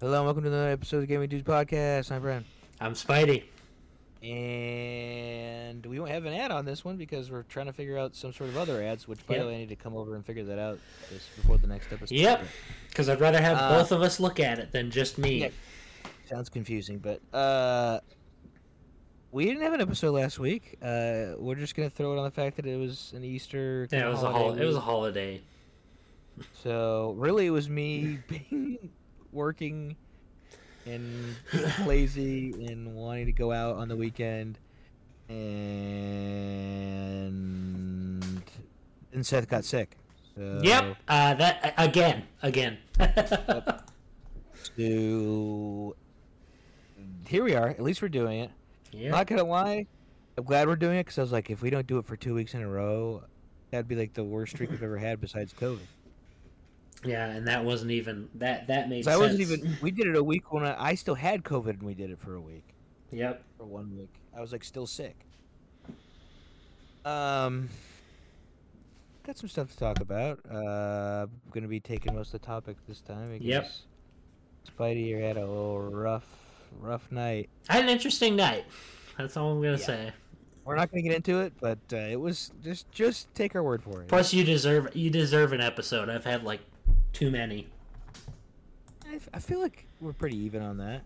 Hello and welcome to another episode of the Gaming Dudes Podcast. I'm Bren. I'm Spidey. And we won't have an ad on this one because we're trying to figure out some sort of other ads, which by Yep. the way I need to come over and figure that out just before the next episode. Yep. Because I'd rather have Uh, both of us look at it than just me. Yeah. Sounds confusing, but uh we didn't have an episode last week. Uh we're just gonna throw it on the fact that it was an Easter Yeah, it was a holiday hol- it was a holiday. So really, it was me being working and lazy and wanting to go out on the weekend, and and Seth got sick. So Yep. Uh, that again, again. So here we are. At least we're doing it. yeah. Not gonna lie, I'm glad we're doing it because I was like, if we don't do it for two weeks in a row, that'd be like the worst streak we've ever had besides COVID. Yeah, and that wasn't even that. That made So I sense. wasn't even. We did it a week when I, I still had COVID, and we did it for a week, Yep. for one week. I was like still sick. Um, got some stuff to talk about. Uh, I'm gonna be taking most of the topic this time. Because Yep. Spidey here had a little rough, rough night. I had an interesting night. That's all I'm gonna Yeah. say. We're not gonna get into it, but uh, it was just just take our word for it. Plus, you deserve you deserve an episode. I've had like too many. I, f- I feel like we're pretty even on that.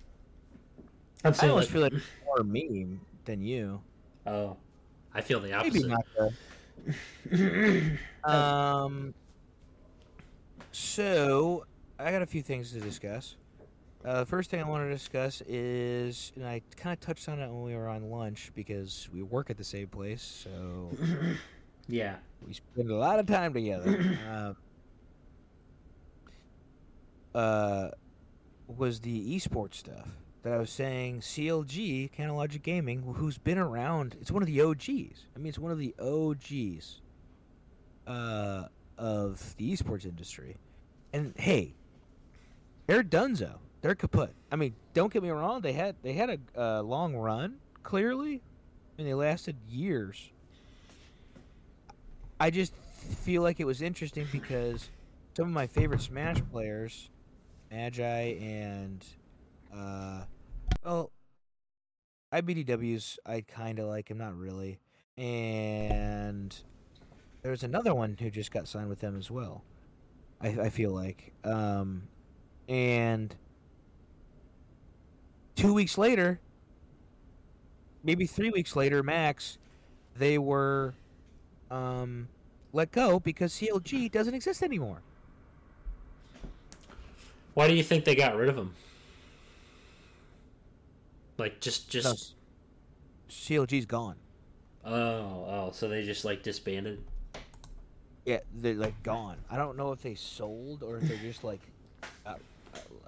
I'm I almost like, feel like more me than you. oh, I feel the Maybe opposite. not though. Um. So I got a few things to discuss. Uh, the first thing I want to discuss is, and I kind of touched on it when we were on lunch because we work at the same place, so yeah. we spend a lot of time together. uh, uh, was the esports stuff that I was saying? CLG, Counter Logic Gaming, who's been around. It's one of the OGs. I mean, it's one of the OGs uh, of the esports industry. And hey, they're donezo. They're kaput. I mean, don't get me wrong. They had they had a long run. Clearly, and they lasted years. I just feel like it was interesting because some of my favorite Smash players, Magi and uh, well, IBDWs, I kind of like him, not really. And there's another one who just got signed with them as well. I, I feel like, um, and two weeks later, maybe three weeks later, max, they were um, let go because CLG doesn't exist anymore. Why do you think they got rid of him? Like just just No, CLG's gone. oh oh so they just like disbanded. Yeah, they're like gone. I don't know if they sold or if they're just like, uh,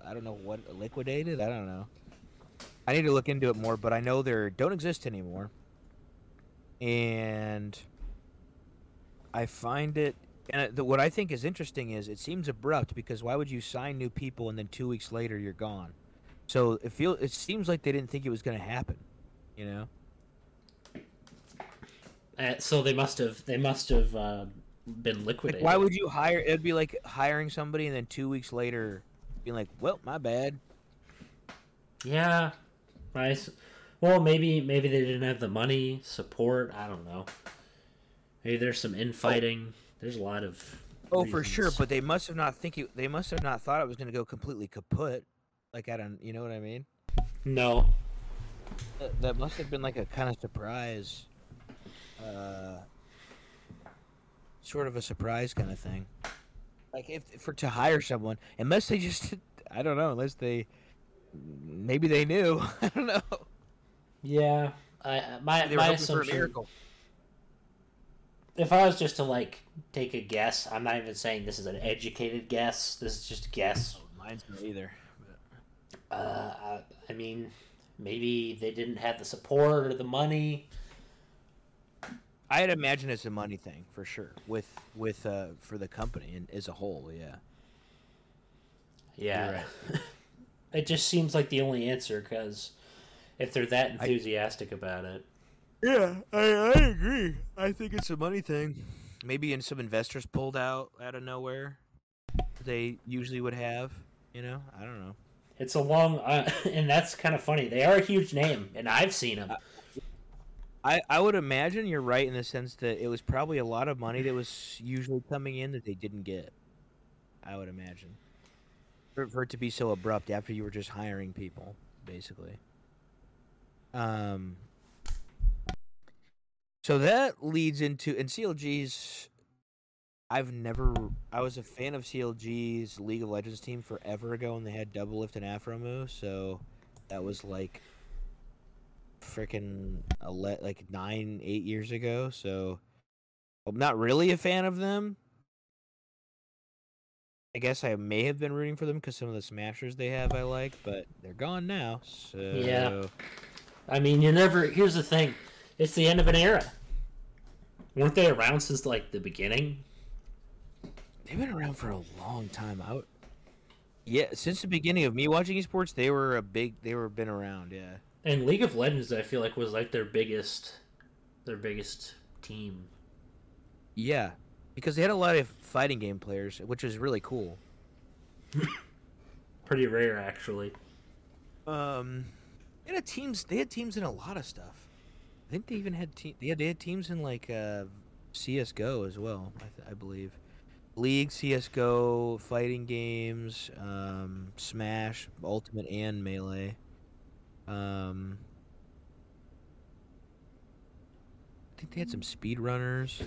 I don't know what liquidated. I don't know. I need to look into it more, but I know they don't exist anymore. And I find it, and the, what I think is interesting is it seems abrupt because why would you sign new people and then two weeks later you're gone? So it feel it seems like they didn't think it was going to happen. You know. Uh, so they must have they must have uh, been Like, liquidated. why would you hire? It'd be like hiring somebody and then two weeks later being like, "Well, my bad." Yeah, nice. Well, maybe maybe they didn't have the money, support. I don't know. Maybe there's some infighting. There's a lot of. Oh, for sure, but they must have not think it, they must have not thought it was going to go completely kaput. Like I don't, you know what I mean? no. That, that must have been like a kind of surprise, uh, sort of a surprise kind of thing. Like if for to hire someone, unless they just, I don't know, unless they, maybe they knew. I don't know. Yeah, I my my hoping for a assumption. Miracle. If I was just to like take a guess, I'm not even saying this is an educated guess. This is just a guess. Mine's not either. Uh, I, I mean, maybe they didn't have the support or the money. I'd imagine it's a money thing for sure. With with uh for the company and as a whole, yeah. Yeah. You're it just seems like the only answer because if they're that enthusiastic about it. Yeah, I, I agree. I think it's a money thing. Maybe in some investors pulled out out of nowhere. They usually would have, you know. I don't know. It's a long, uh, and that's kind of funny. They are a huge name, and I've seen them. I, I would imagine you're right in the sense that it was probably a lot of money that was usually coming in that they didn't get. I would imagine. For, for it to be so abrupt after you were just hiring people, basically. Um. So that leads into and CLG's. I've never. I was a fan of CLG's League of Legends team forever ago, and they had Doublelift and Aphromoo. So that was like freaking ele- like nine, eight years ago. So I'm not really a fan of them. I guess I may have been rooting for them because some of the smashers they have I like, but they're gone now. So Yeah. I mean, you never. Here's the thing: it's the end of an era. Weren't they around since like the beginning? they've been around for a long time. Out. Yeah, since the beginning of me watching esports, they were a big. They were been around. Yeah. And League of Legends, I feel like, was like their biggest, their biggest team. Yeah, because they had a lot of fighting game players, which was really cool. Pretty rare, actually. Um, they had teams. They had teams in a lot of stuff. I think they even had te- had, they had teams in like uh, CS:GO as well. I, th- I believe, League, CS:GO, fighting games, um, Smash, Ultimate, and Melee. Um, I think they had some speedrunners.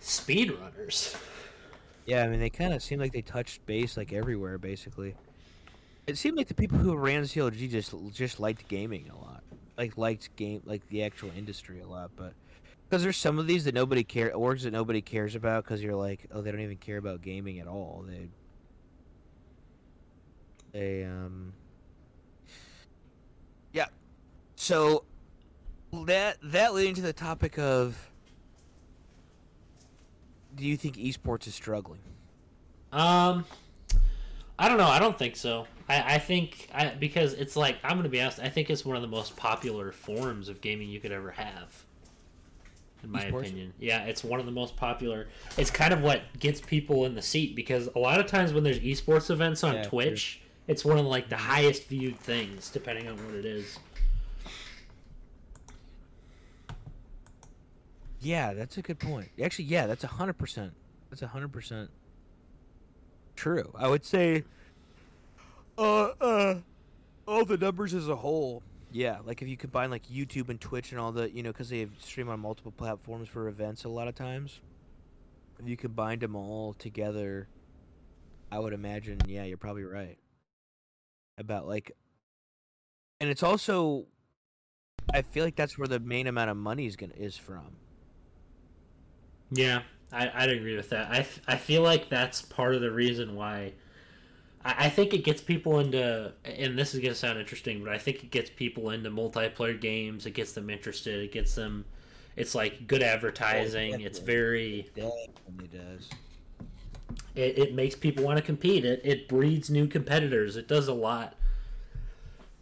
Speedrunners. Yeah, I mean they kind of seemed like they touched base like everywhere, basically. It seemed like the people who ran CLG just just liked gaming a lot, like liked game like the actual industry a lot. But because there's some of these that nobody care orgs that nobody cares about because you're like, oh, they don't even care about gaming at all. They they um yeah. So that that leading to the topic of do you think esports is struggling? Um, I don't know. I don't think so. I, I think I because it's like I'm gonna be honest. I think it's one of the most popular forms of gaming you could ever have. In my Esports? opinion, yeah, it's one of the most popular. It's kind of what gets people in the seat because a lot of times when there's esports events on Yeah, true. Twitch, it's one of like the highest viewed things, depending on what it is. Yeah, that's a good point. Actually, yeah, that's a hundred percent. That's a hundred percent true. I would say, uh, uh, all the numbers as a whole. Yeah, like if you combine like YouTube and Twitch and all the, you know, because they stream on multiple platforms for events a lot of times. If you combined them all together, I would imagine, yeah, you're probably right. About like, and it's also, I feel like that's where the main amount of money is gonna is from. Yeah, I, I'd agree with that. I I feel like that's part of the reason why. I, I think it gets people into, and this is going to sound interesting, but I think it gets people into multiplayer games. It gets them interested. It gets them. It's like good advertising. it's definitely. very. Definitely does. It, it makes people want to compete. It, it breeds new competitors. It does a lot.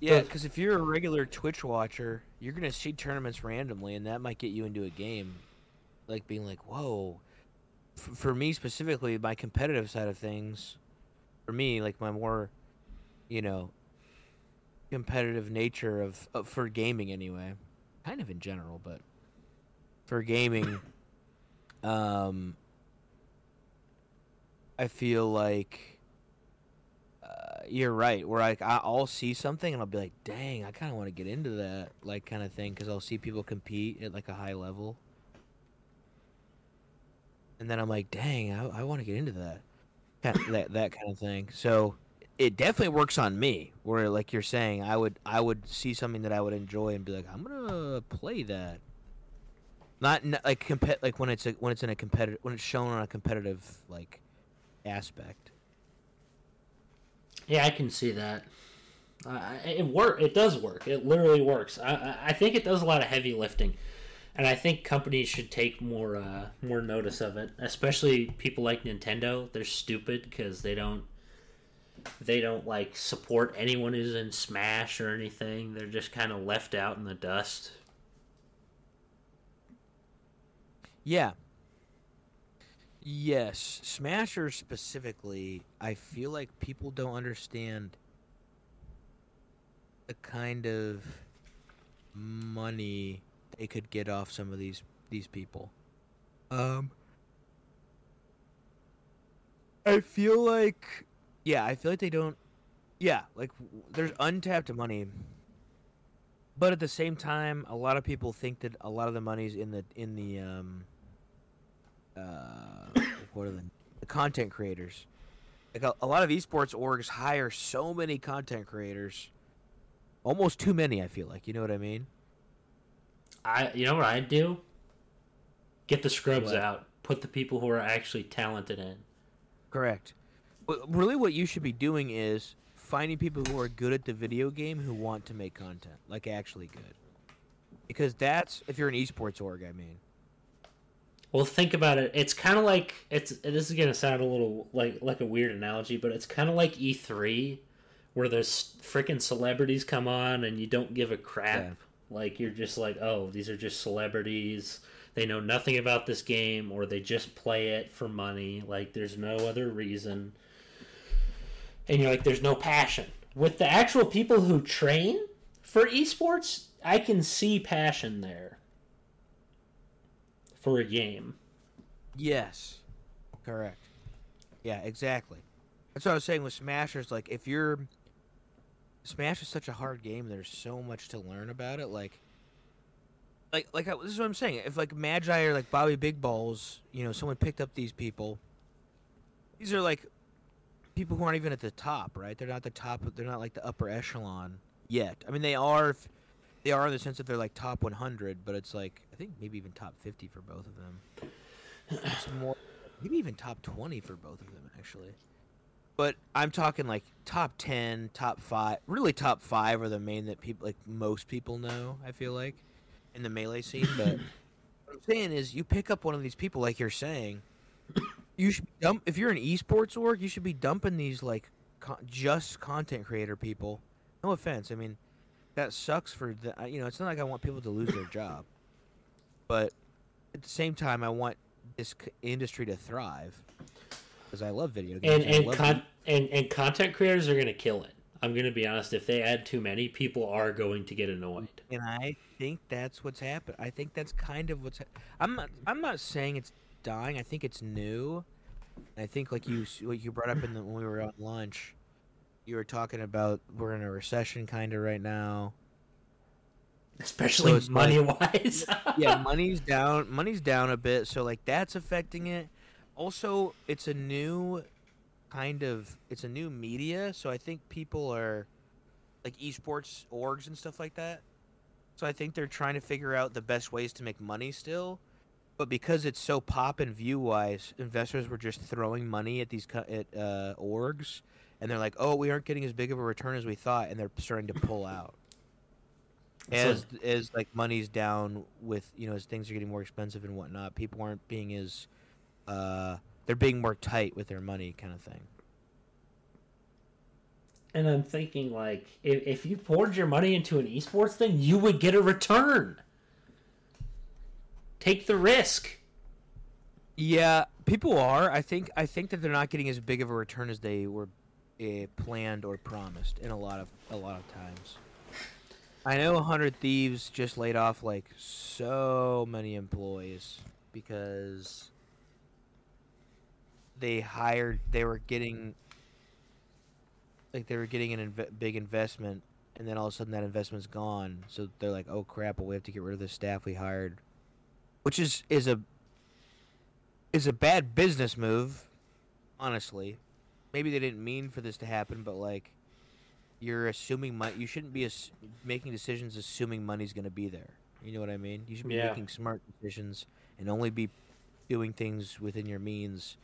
Yeah, because if you're a regular Twitch watcher, you're gonna see tournaments randomly, and that might get you into a game, like being like, "Whoa." F- for me specifically, my competitive side of things, for me, like my more, you know, competitive nature of, of for gaming anyway, kind of in general, but for gaming, um, I feel like uh, you're right. Where like I- I'll see something and I'll be like, "Dang, I kind of want to get into that," like kind of thing, because I'll see people compete at like a high level, and then I'm like, "Dang, I, I want to get into that," kind of, that that kind of thing. So it definitely works on me. Where like you're saying, I would I would see something that I would enjoy and be like, "I'm gonna play that." Not like compet like when it's a, when it's in a competitive when it's shown on a competitive like aspect. Yeah, I can see that. Uh, it work. It does work. It literally works. I- I think it does a lot of heavy lifting, and I think companies should take more uh, more notice of it. Especially people like Nintendo. They're stupid because they don't they don't like support anyone who's in Smash or anything. They're just kind of left out in the dust. Yeah. Yes, Smasher specifically, I feel like people don't understand the kind of money they could get off some of these these people. Um I feel like yeah, I feel like they don't yeah, like there's untapped money. But at the same time, a lot of people think that a lot of the money's in the in the um uh what are the, the content creators. Like a, a lot of esports orgs hire so many content creators. Almost too many, I feel like. You know what I mean? I you know what I'd do? Get the scrubs What? out. Put the people who are actually talented in. Correct. But really, what you should be doing is finding people who are good at the video game who want to make content, like actually good. Because that's if you're an esports org, I mean. Well, think about it. It's kind of like it's. This is gonna sound a little like like a weird analogy, but it's kind of like E3, where there's freaking celebrities come on and you don't give a crap. Yeah. Like you're just like, oh, these are just celebrities. They know nothing about this game, or they just play it for money. Like there's no other reason. And you're like, there's no passion. With the actual people who train for esports, I can see passion there for a game. Yes. Correct. Yeah, exactly. That's what I was saying with Smashers. Like, if you're. Smash is such a hard game. There's so much to learn about it. Like, like, like I, this is what I'm saying. If like Magi or like Bobby Big Balls, you know, someone picked up these people. These are like people who aren't even at the top, right? They're not the top. They're not like the upper echelon yet. I mean, they are. They are in the sense that they're like top 100, but it's like I think maybe even top 50 for both of them. It's more, maybe even top 20 for both of them actually. But I'm talking like top 10, top five. Really, top five are the main that people like most people know. I feel like in the melee scene. But what I'm saying is, you pick up one of these people, like you're saying, you should dump. If you're an esports org, you should be dumping these like con- just content creator people. No offense, I mean that sucks for the. You know, it's not like I want people to lose their job, but at the same time, I want this industry to thrive because I love video games. and and, love con- and and content creators are gonna kill it. I'm gonna be honest. If they add too many, people are going to get annoyed. and I think that's what's happened. I think that's kind of what's. Ha- I'm not. I'm not saying it's dying. I think it's new. I think like you s- what you brought up in the, when we were on lunch, you were talking about we're in a recession kind of right now. Especially it's money wise. yeah, money's down. Money's down a bit, so like that's affecting it. Also, it's a new kind of it's a new media, so I think people are like esports orgs and stuff like that. So I think they're trying to figure out the best ways to make money still. But because it's so pop and view wise, investors were just throwing money at these at uh, orgs, and they're like, "Oh, we aren't getting as big of a return as we thought," and they're starting to pull out as as like money's down with you know as things are getting more expensive and whatnot people aren't being as uh they're being more tight with their money kind of thing and I'm thinking like, if, if you poured your money into an esports thing, you would get a return. Take the risk. yeah people are i think i think that they're not getting as big of a return as they were uh, planned or promised in a lot of a lot of times i know 100 thieves just laid off like so many employees because they hired they were getting like they were getting an inve- big investment and then all of a sudden that investment's gone. So they're like oh crap well we have to get rid of the staff we hired which is is a is a bad business move honestly. Maybe they didn't mean for this to happen but like you're assuming money you shouldn't be ass- making decisions assuming money's going to be there. You know what i mean? You should be Yeah. making smart decisions and only be doing things within your means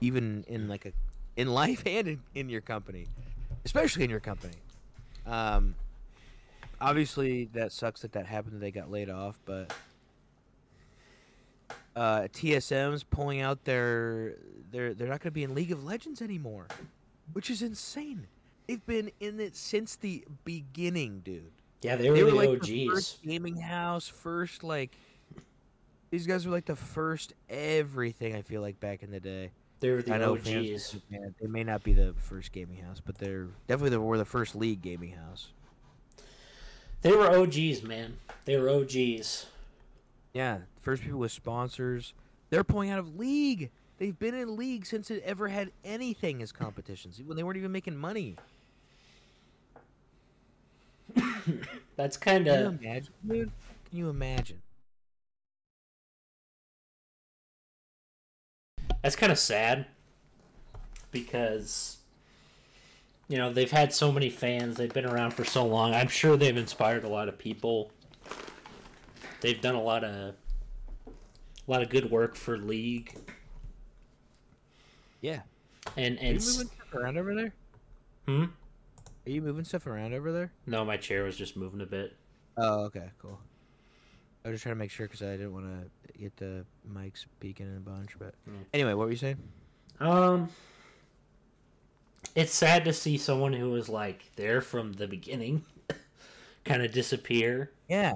even in like a in life and in, in your company especially in your company. Um obviously that sucks that that happened that they got laid off but uh tsm's pulling out their they're they're not going to be in league of legends anymore which is insane. They've been in it since the beginning dude. Yeah, they were, they were the like the first gaming house first like these guys were like the first everything i feel like back in the day They were the I know fans OGs. mad. they may not be the first gaming house, but they're definitely the, were the first league gaming house. They were OGs, man. They were OGs. Yeah, first people with sponsors. They're pulling out of league. They've been in league since it ever had anything as competitions, when they weren't even making money. That's kind Can you of imagine, dude? Can you imagine? That's kind of sad because you know they've had so many fans. They've been around for so long. I'm sure they've inspired a lot of people. They've done a lot of a lot of good work for league Yeah. and Are you and moving stuff around over there? hmm? Are you moving stuff around over there? No, my chair was just moving a bit. Oh, okay, cool. I was just trying to make sure because I didn't want to get the mics peaking in a bunch. But Mm. anyway, what were you saying? Um, it's sad to see someone who was like there from the beginning kind of disappear. Yeah.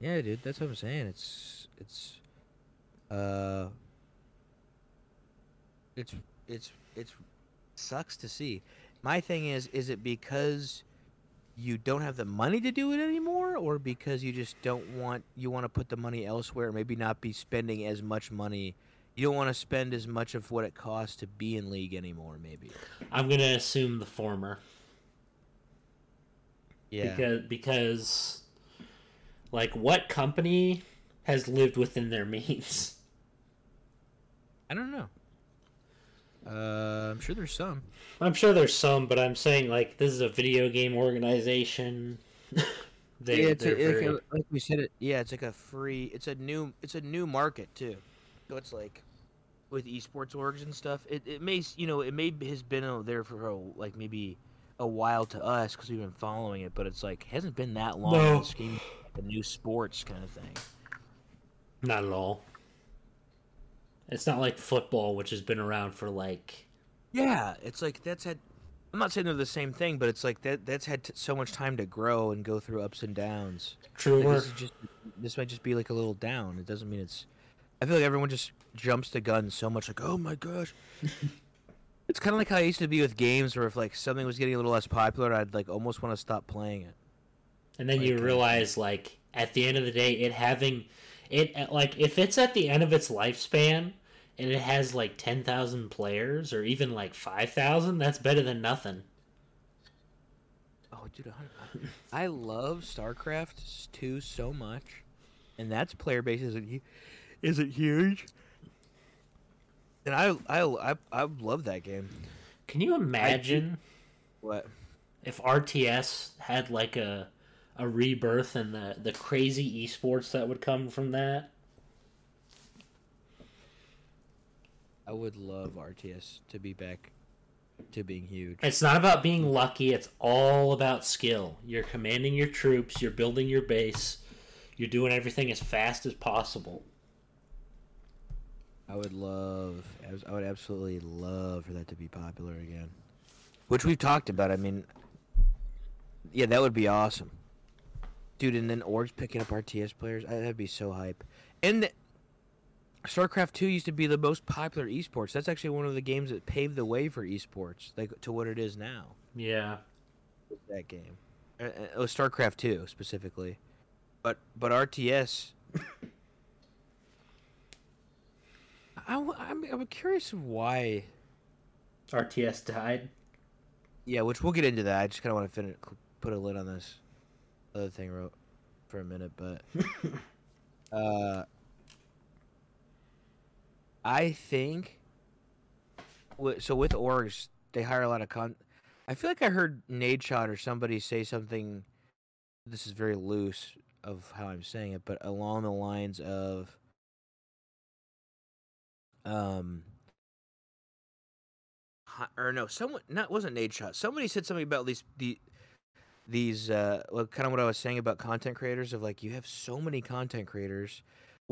Yeah, dude, that's what I'm saying. It's it's uh it's it's it's sucks to see. My thing is is it because you don't have the money to do it anymore or because you just don't want you want to put the money elsewhere maybe not be spending as much money? You don't want to spend as much of what it costs to be in league anymore maybe? I'm gonna assume the former. Yeah. Because because like what company has lived within their means? i don't know uh, i'm sure there's some I'm sure there's some, but I'm saying like this is a video game organization. they, yeah, it's a, very- a- like we said it. Yeah, it's like a free. It's a new. It's a new market too. So it's like with esports orgs and stuff. It it may you know it may has been there for a, like maybe a while to us because we've been following it, but it's like hasn't been that long. in the scheme of the new sports kind of thing. Not at all. It's not like football, which has been around for like Yeah, it's like that's had. I'm not saying they're the same thing, but it's like that. That's had t- so much time to grow and go through ups and downs. true Like, this just this might just be like a little down. It doesn't mean it's. I feel like everyone just jumps the gun so much, like oh my gosh. it's kind of like how I used to be with games, where if like something was getting a little less popular, I'd like almost want to stop playing it. And then you Like, uh, realize, like, at the end of the day, it having it like if it's at the end of its lifespan and it has like ten thousand players or even like five thousand, that's better than nothing. Oh, dude, I love StarCraft 2 so much, and that's player base isn't isn't huge. And I I I, I love that game. Can you imagine What? if RTS had like a a rebirth and the the crazy esports that would come from that? I would love RTS to be back to being huge. It's not about being lucky, it's all about skill. You're commanding your troops, you're building your base, you're doing everything as fast as possible. I would love, I would absolutely love for that to be popular again. Which we've talked about. I mean, yeah, that would be awesome, dude. And then Orgs picking up RTS players, that'd be so hype. And the, StarCraft Two used to be the most popular esports. That's actually one of the games that paved the way for esports, like to what it is now. Yeah. That game, uh, uh, oh, StarCraft Two specifically, but but RTS. I, w- I'm, I'm curious why RTS died. Yeah, which we'll get into that. I just kind of want to finish, put a lid on this other thing wrote for a minute, but uh, I think so. With orgs, they hire a lot of con. I feel like I heard Nadeshot or somebody say something. This is very loose of how I'm saying it, but along the lines of um or no, someone not wasn't Nadeshot. Somebody said something about these the these uh kind of what I was saying about content creators of like you have so many content creators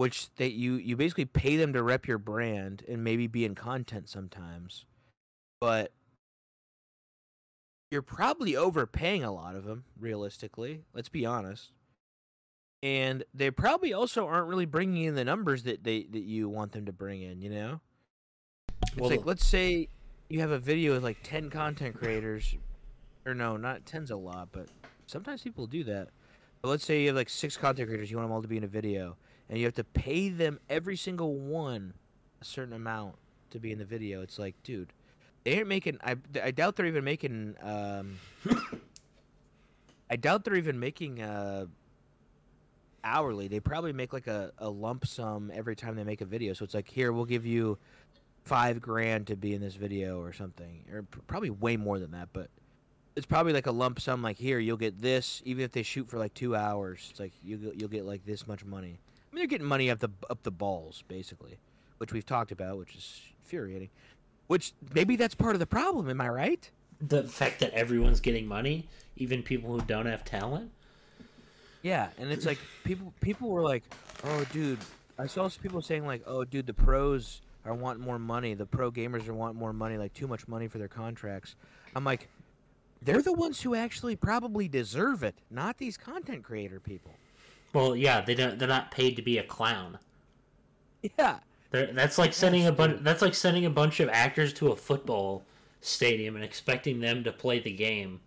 which that you you basically pay them to rep your brand and maybe be in content sometimes. But you're probably overpaying a lot of them realistically. Let's be honest. And they probably also aren't really bringing in the numbers that they that you want them to bring in, you know? It's Well, like let's say you have a video with like 10 content creators or no, not 10's a lot, but sometimes people do that. But let's say you have like six content creators, you want them all to be in a video, and you have to pay them every single one a certain amount to be in the video. It's like, dude, they aren't making. I, I doubt they're even making. Um, I doubt they're even making uh, hourly. They probably make like a, a lump sum every time they make a video. So it's like, here we'll give you five grand to be in this video or something, or pr- probably way more than that. But it's probably like a lump sum. Like here, you'll get this, even if they shoot for like two hours. It's like you you'll get like this much money. I mean, they're getting money up the up the balls, basically, which we've talked about, which is infuriating. Which maybe that's part of the problem. Am I right? The fact that everyone's getting money, even people who don't have talent. Yeah, and it's like people people were like, "Oh, dude," I saw some people saying like, "Oh, dude, the pros are wanting more money. The pro gamers are wanting more money, like too much money for their contracts." I'm like, they're the ones who actually probably deserve it, not these content creator people. Well, yeah, they don't. They're not paid to be a clown. Yeah, They're, that's like sending a bunch. That's like sending a bunch of actors to a football stadium and expecting them to play the game.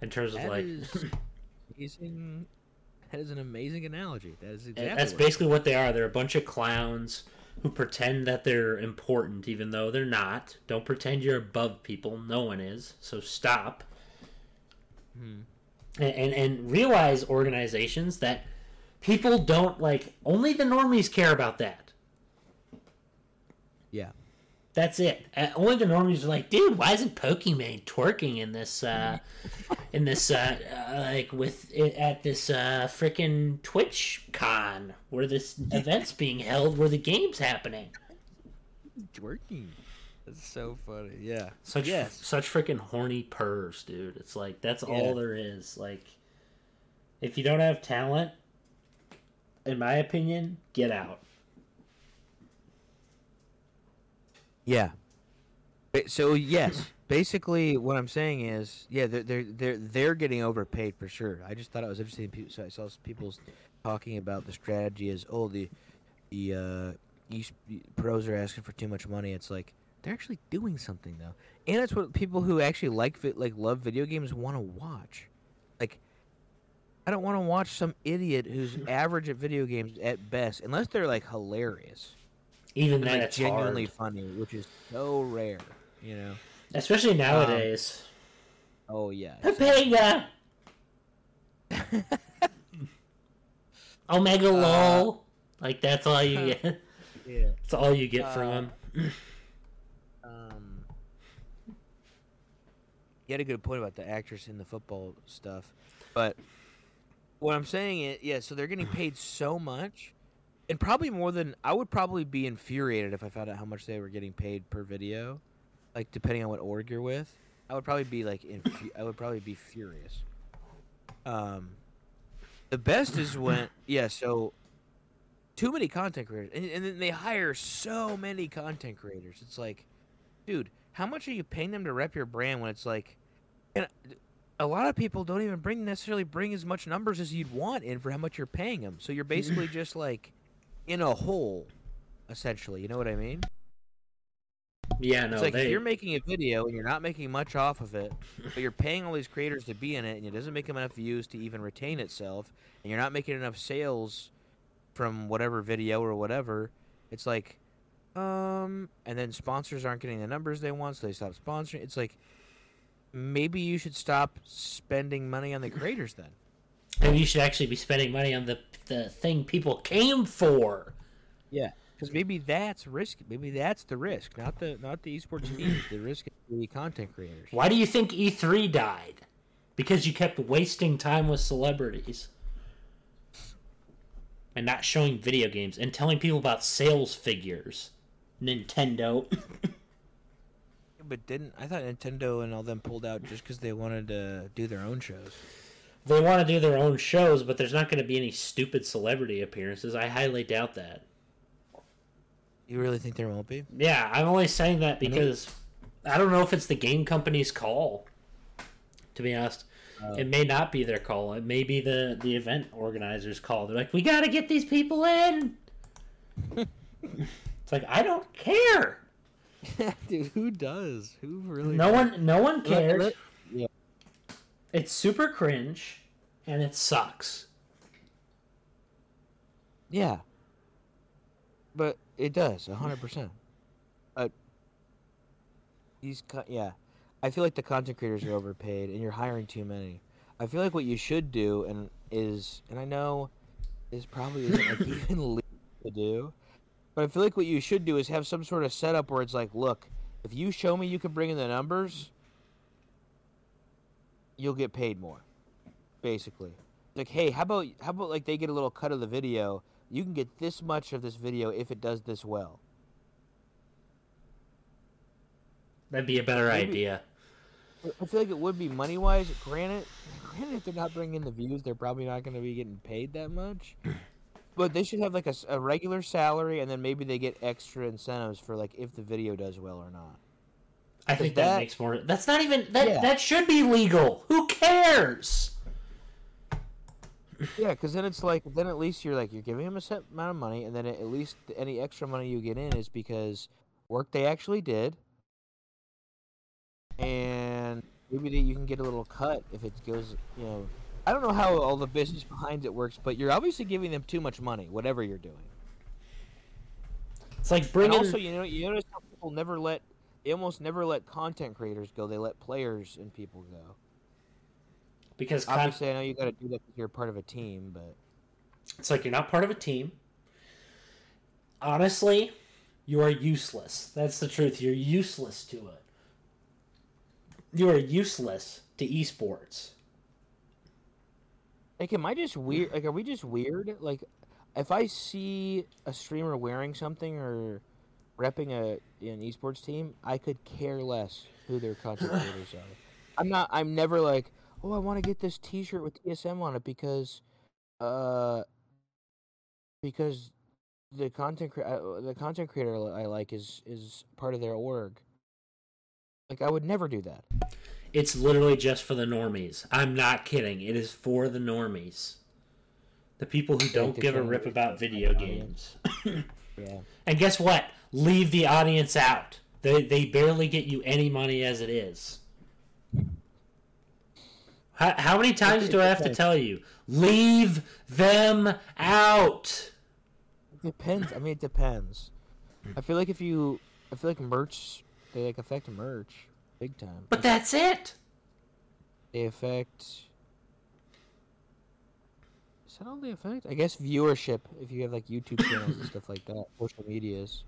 In terms of like, is amazing. That is an amazing analogy. That is exactly. that's what- basically what they are. They're a bunch of clowns who pretend that they're important, even though they're not. Don't pretend you're above people. No one is. So stop. Hmm. And, and and realize organizations that people don't like. Only the normies care about that. Yeah. That's it. Uh, only the normies are like, dude, why isn't Pokimane twerking in this, uh, in this, uh, uh, like with at this uh, freaking Twitch con where this event's being held, where the game's happening. It's. That's so funny. Yeah. Such Yes. such freaking horny purrs, dude. It's like that's Yeah. all there is. Like, if you don't have talent, in my opinion, get out. Yeah. So yes, basically what I'm saying is, yeah, they're they're they're, they're getting overpaid for sure. I just thought it was interesting. So I saw s- people talking about the strategy as, oh, the the uh, East pros are asking for too much money. It's like they're actually doing something though, and that's what people who actually like vi- like love video games want to watch. Like, I don't want to watch some idiot who's average at video games at best, unless they're like hilarious Even then, like genuinely hard. funny, which is so rare, you know. especially nowadays. Oh yeah. Pepega. OMEGALUL. Like that's all you get. yeah. That's all you get from Uh, him. You had a good point about the actress in the football stuff, but what I'm saying is, yeah. So they're getting paid so much, and probably more than I would probably be infuriated if I found out how much they were getting paid per video, like depending on what org you're with. I would probably be like, infu- I would probably be furious. Um, the best is when, yeah. So too many content creators, and, and then they hire so many content creators. It's like, dude, how much are you paying them to rep your brand when it's like, and a lot of people don't even bring necessarily bring as much numbers as you'd want in for how much you're paying them. So you're basically just like in a hole, essentially. You know what I mean? Yeah, no, it's like they. if you're making a video and you're not making much off of it, but you're paying all these creators to be in it, and it doesn't make them enough views to even retain itself, and you're not making enough sales from whatever video or whatever. It's like, um, and then sponsors aren't getting the numbers they want, so they stop sponsoring. It's like, maybe you should stop spending money on the creators then. and you should actually be spending money on the the thing people came for. Yeah, because maybe that's risk. Maybe that's the risk, not the not the esports teams. The risk is the content creators. Why do you think E3 died? Because you kept wasting time with celebrities. And not showing video games and telling people about sales figures. Nintendo. But didn't I thought Nintendo and all them pulled out just because they wanted to do their own shows? they want to do their own shows, but there's not going to be any stupid celebrity appearances. I highly doubt that. You really think there won't be? Yeah, I'm only saying that because I don't know if it's the game company's call. To be honest, Oh. it may not be their call. It may be the the event organizers' call. They're like, "We got to get these people in." it's like I don't care. Dude, who does? Who really? No one, no one cares. yeah. It's super cringe, and it sucks. Yeah. But it does, hundred percent. Uh, these, co- yeah, I feel like the content creators are overpaid, and you're hiring too many. I feel like what you should do, and is, and I know, this probably isn't like even legal to do, but I feel like what you should do is have some sort of setup where it's like, look, if you show me you can bring in the numbers, you'll get paid more. Basically, like, hey, how about how about like they get a little cut of the video? You can get this much of this video if it does this well. That'd be a better Maybe- idea. I feel like it would be money wise. Granted, granted, if they're not bringing in the views, they're probably not going to be getting paid that much. But they should have like a, a regular salary, and then maybe they get extra incentives for like if the video does well or not. I think that, that- makes more. That's not even that. Yeah. That should be legal. Who cares? Yeah, because then it's like then at least you're like you're giving them a set amount of money, and then at least any extra money you get in is because work they actually did, and maybe that you can get a little cut if it goes. You know, I don't know how all the business behind it works, but you're obviously giving them too much money, whatever you're doing. It's like And bringing. also, you know, you notice how people never let they almost never let content creators go. They let players and people go. because con- Obviously, I know you got to do that because you're part of a team, but it's like you're not part of a team. Honestly, you are useless. That's the truth. You're useless to it. You are useless to esports. Like, am I just weird? Like, are we just weird? Like, if I see a streamer wearing something or repping a an esports team, I could care less who their content creators are. I'm not. I'm never like, oh, I want to get this T-shirt with TSM on it because, uh, because the content uh, the content creator I like is is part of their org. Like, I would never do that. It's literally just for the normies. I'm not kidding. It is for the normies. The people who don't give a rip about video games. Yeah. And guess what? Leave the audience out. They they barely get you any money as it is. How, how many times do I have to tell you? Leave them out. It depends. I mean, it depends. I feel like if you, I feel like merch, they like affect merch big time. But that's it. They affect. Is that all they affect? I guess viewership. If you have like YouTube channels and stuff like that, social medias.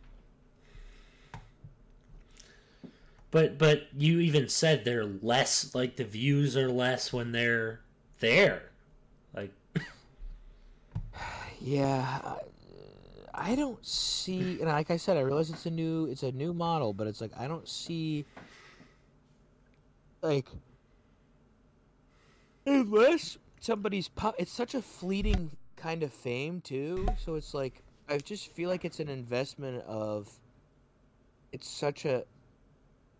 But but you even said they're less like the views are less when they're there. Like Yeah, I, I don't see. And like I said, I realize it's a new, it's a new model, but it's like I don't see. Like, unless somebody's pop, it's such a fleeting kind of fame too. So it's like I just feel like it's an investment of. It's such a.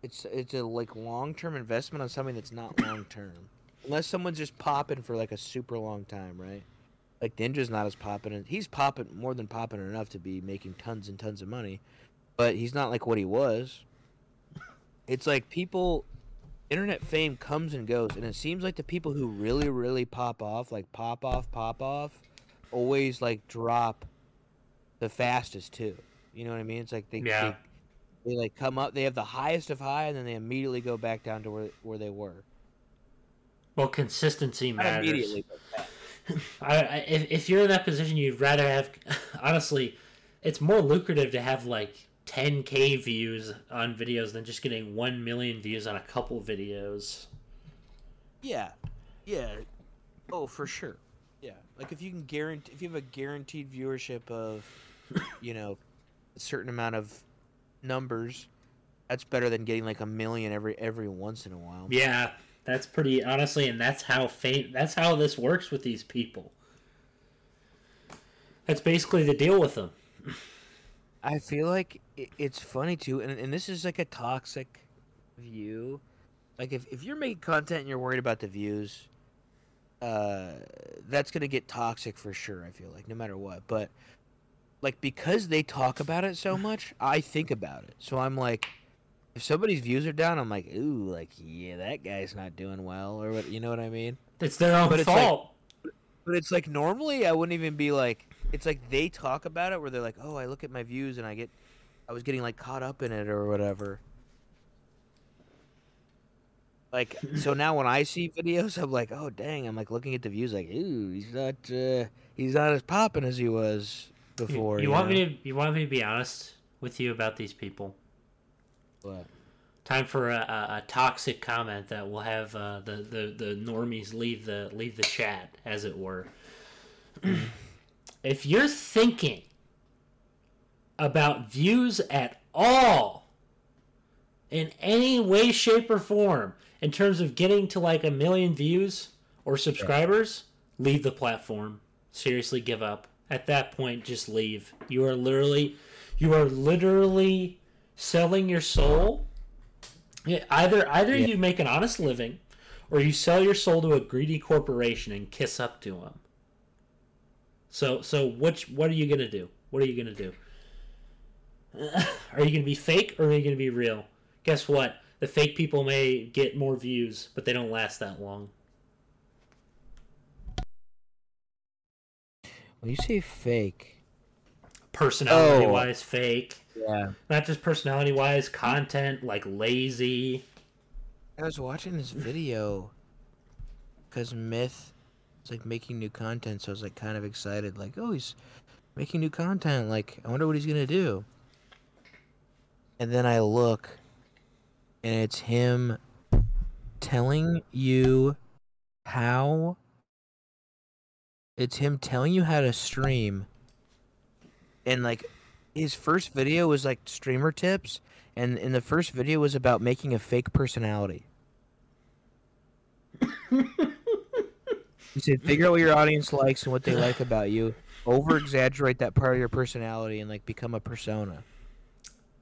It's it's a like long term investment on something that's not long term, unless someone's just popping for like a super long time, right? Like Ninja's not as popping, and he's popping more than popping enough to be making tons and tons of money, but he's not like what he was. It's like people, internet fame comes and goes, and it seems like the people who really, really pop off, like pop off, pop off, always like drop the fastest too. You know what I mean? It's like they, Yeah. they, they like come up, they have the highest of high, and then they immediately go back down to where where they were. well consistency Not matters. immediately. I, I, if, if you're in that position, you'd rather have. Honestly, it's more lucrative to have like 10k views on videos than just getting 1 million views on a couple videos. Yeah, yeah. Oh, for sure. Yeah, like if you can guarantee, if you have a guaranteed viewership of, you know, a certain amount of numbers, that's better than getting like a million every every once in a while. Yeah, that's pretty honestly, and that's how fame. That's how this works with these people. That's basically the deal with them. I feel like it's funny too, and and this is like a toxic view. Like if if you're making content and you're worried about the views, uh, that's gonna get toxic for sure. I feel like no matter what, but like because they talk about it so much, I think about it. So I'm like, if somebody's views are down, I'm like, ooh, like yeah, that guy's not doing well, or what? You know what I mean? It's their own But it's like- fault. But it's like normally I wouldn't even be like. It's like they talk about it where they're like, "Oh, I look at my views and I get, I was getting like caught up in it or whatever." Like so now when I see videos, I'm like, "Oh dang!" I'm like looking at the views, like, "Ooh, he's not, uh, he's not as popping as he was You, before." you want me to you want me to be honest with you about these people? What? Time for a, a, a toxic comment that will have uh, the, the the normies leave the leave the chat, as it were. if you're thinking about views at all, in any way, shape, or form, in terms of getting to like a million views or subscribers, leave the platform. Seriously, give up. At that point, just leave. You are literally, you are literally selling your soul. Yeah, either either Yeah. you make an honest living, or you sell your soul to a greedy corporation and kiss up to them. So so which what are you gonna do? What are you gonna do? Are you gonna be fake or are you gonna be real? Guess what? The fake people may get more views, but they don't last that long. When you say fake, Personality Oh. wise, fake. yeah. Not just personality wise, content like lazy. I was watching this video because Myth is like making new content, so I was like kind of excited. Like, oh, he's making new content. Like, I wonder what he's gonna do. And then I look, and it's him telling you how. It's him telling you how to stream. And like, his first video was like streamer tips, and in the first video was about making a fake personality. he said, figure out what your audience likes and what they like about you. Over exaggerate that part of your personality and like become a persona.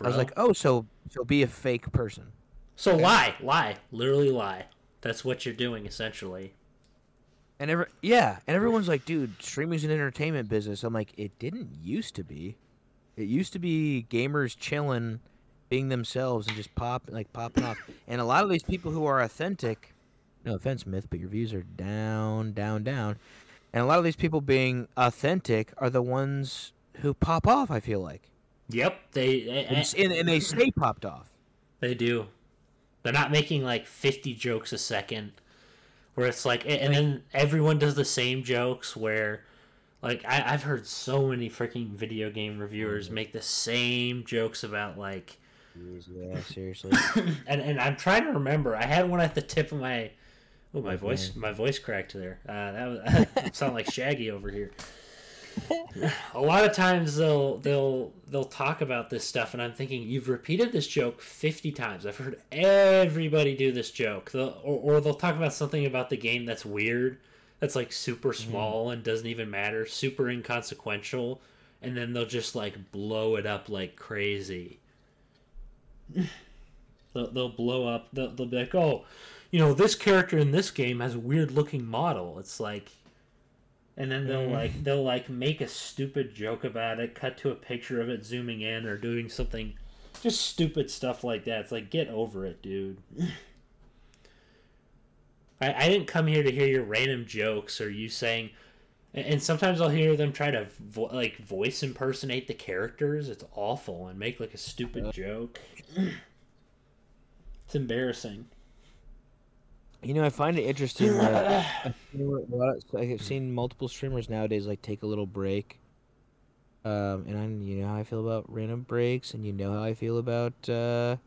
I was like, oh, so so be a fake person. so lie, lie, literally lie. That's what you're doing essentially. And every yeah, and everyone's like, dude, streaming's an entertainment business. I'm like, it didn't used to be. It used to be gamers chilling, being themselves and just pop like popping off. And a lot of these people who are authentic, no offense, myth, but your views are down, down, down. And a lot of these people being authentic are the ones who pop off. I feel like, Yep, they and, and, and they stay popped off. they do. They're not making like 50 jokes a second where it's like and and then everyone does the same jokes where like I, I've heard so many freaking video game reviewers mm-hmm. make the same jokes about like Yeah, seriously. and and I'm trying to remember. I had one at the tip of my. Oh, my voice, my voice cracked there. Uh, that was sound like Shaggy over here. A lot of times they'll they'll they'll talk about this stuff, and I'm thinking you've repeated this joke 50 times. I've heard everybody do this joke, they'll, or or they'll talk about something about the game that's weird, that's like super small and doesn't even matter, super inconsequential, and then they'll just like blow it up like crazy. They'll, they'll blow up. They'll, they'll be like, "Oh, you know, this character in this game has a weird looking model." It's like, and then they'll mm. like they'll like make a stupid joke about it, cut to a picture of it zooming in or doing something, just stupid stuff like that. It's like, get over it, dude. I, I didn't come here to hear your random jokes or you saying, and- and sometimes I'll hear them try to vo- like voice impersonate the characters. It's awful and make like a stupid joke. It's embarrassing. You know, I find it interesting that I've seen a lot of- I've seen multiple streamers nowadays like take a little break. Um, and I, you know how I feel about random breaks, and you know how I feel about uh,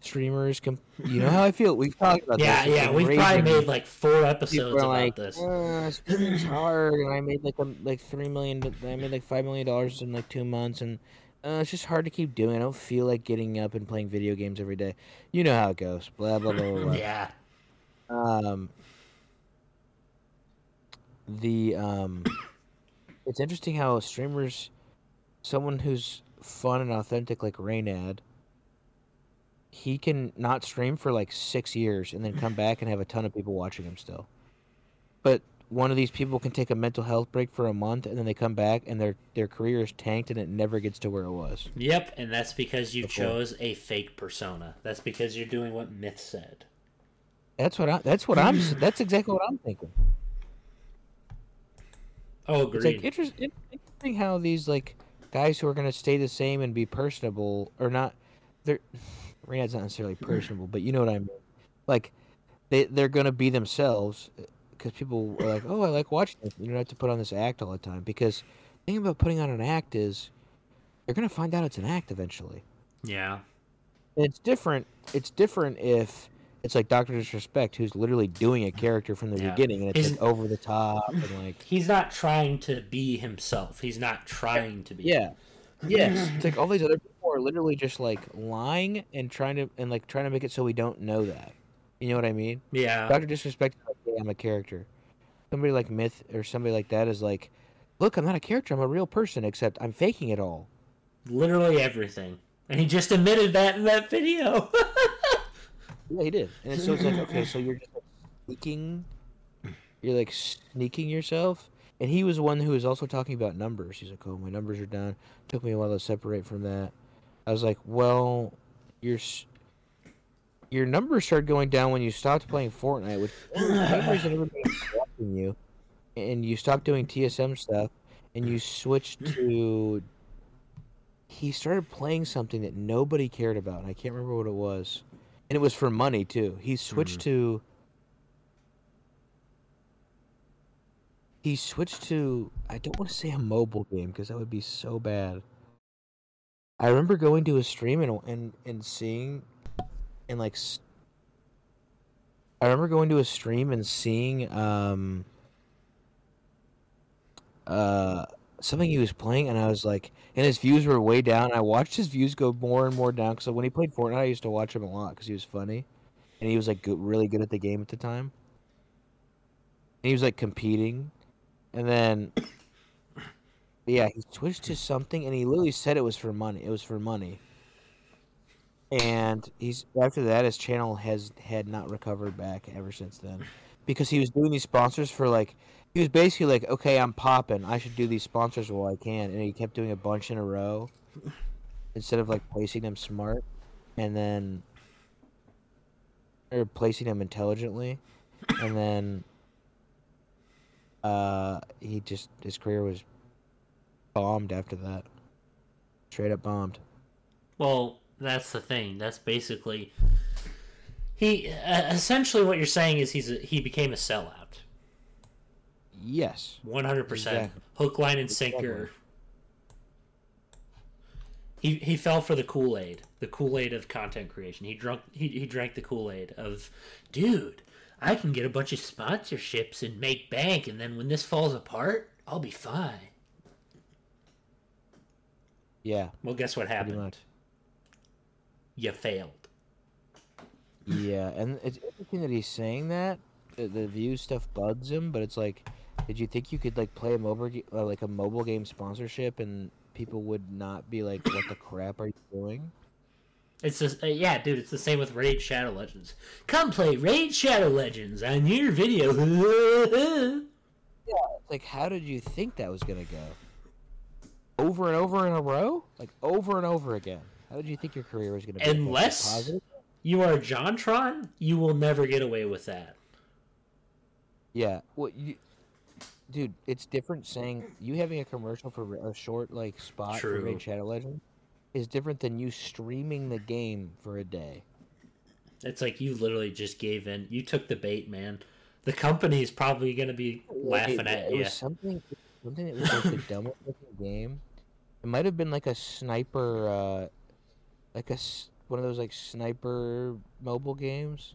streamers. Com- you know how I feel. We've talked about Yeah, this. Yeah, we've probably made like four episodes about like, this. uh, streaming's hard, and I made like a, like three million. I made like five million dollars in like two months, and uh, it's just hard to keep doing. I don't feel like getting up and playing video games every day. You know how it goes. Blah blah blah blah. blah. Yeah, Um, the um, it's interesting how streamers, someone who's fun and authentic like Reynad, he can not stream for like six years and then come back and have a ton of people watching him still. But one of these people can take a mental health break for a month and then they come back and their their career is tanked and it never gets to where it was. yep, and that's because you Before. chose a fake persona. That's because you're doing what Myth said. That's what I. That's what I'm. That's exactly what I'm thinking. Oh, agree. It's like interest, interesting how these like guys who are gonna stay the same and be personable or not. They're Reynad's not necessarily personable, but you know what I mean. Like they they're gonna be themselves uh, because people are like, oh, I like watching this. You don't have to put on this act all the time because the thing about putting on an act is you're gonna find out it's an act eventually. yeah. And it's different. It's different if it's like Doctor Disrespect, who's literally doing a character from the Yeah. beginning, and it's like over the top and like He's not trying to be himself. He's not trying to be. yeah, yes. It's like all these other people are literally just like lying and trying to and like trying to make it so we don't know that. You know what I mean? Yeah. Doctor Disrespect, like, hey, I'm a character. Somebody like Myth or somebody like that is like, look, I'm not a character. I'm a real person, except I'm faking it all. Literally everything. And he just admitted that in that video. Yeah, he did. And so it's like, okay, so you're just like sneaking, you're like sneaking yourself. And he was one who was also talking about numbers. He's like, oh, my numbers are down. Took me a while to separate from that. I was like, well, your your numbers started going down when you stopped playing Fortnite, which gamers and everybody watching you, and you stopped doing TSM stuff, and you switched to. He started playing something that nobody cared about, and I can't remember what it was and it was for money too. He switched to he switched to I don't want to say a mobile game because that would be so bad. I remember going to a stream and and and seeing and like I remember going to a stream and seeing um uh something he was playing and I was like and his views were way down. I watched his views go more and more down because when he played Fortnite, I used to watch him a lot because he was funny, and he was like really good at the game at the time. And he was like competing, and then yeah, he switched to something, and he literally said it was for money. It was for money. And he's after that, his channel has had not recovered back ever since then, because he was doing these sponsors for like he was basically like, okay, I'm popping. I should do these sponsors while I can, and he kept doing a bunch in a row instead of like placing them smart, and then or placing them intelligently, and then uh, he just his career was bombed after that. Straight up bombed. well, that's the thing. That's basically he uh, essentially what you're saying is he's a, he became a sellout. Yes. 100% Exactly. hook line and sinker. He he fell for the Kool-Aid, the Kool-Aid of content creation. He drunk he, he drank the Kool-Aid of dude, I can get a bunch of sponsorships and make bank and then when this falls apart, I'll be fine. Yeah. Well, guess what happened? You failed. Yeah, and it's interesting that he's saying that. The, the view stuff bugs him, but it's like, did you think you could like play a mobile uh, like a mobile game sponsorship and people would not be like, "What the crap are you doing?" It's just, uh, yeah, dude. It's the same with Raid Shadow Legends. Come play Raid Shadow Legends on your video. It's like, how did you think that was gonna go? Over and over in a row, like over and over again. How did you think your career was gonna be? Unless- positive? you are JonTron, you will never get away with that. Yeah. Well, you, dude, it's different saying you having a commercial for a short like spot for True. Raid Shadow Legend is different than you streaming the game for a day. It's like you literally just gave in. You took the bait, man. The company is probably gonna be laughing it, at it you. was something something that was like the dumbest looking game. It might have been like a sniper, uh, like a s- one of those like sniper mobile games,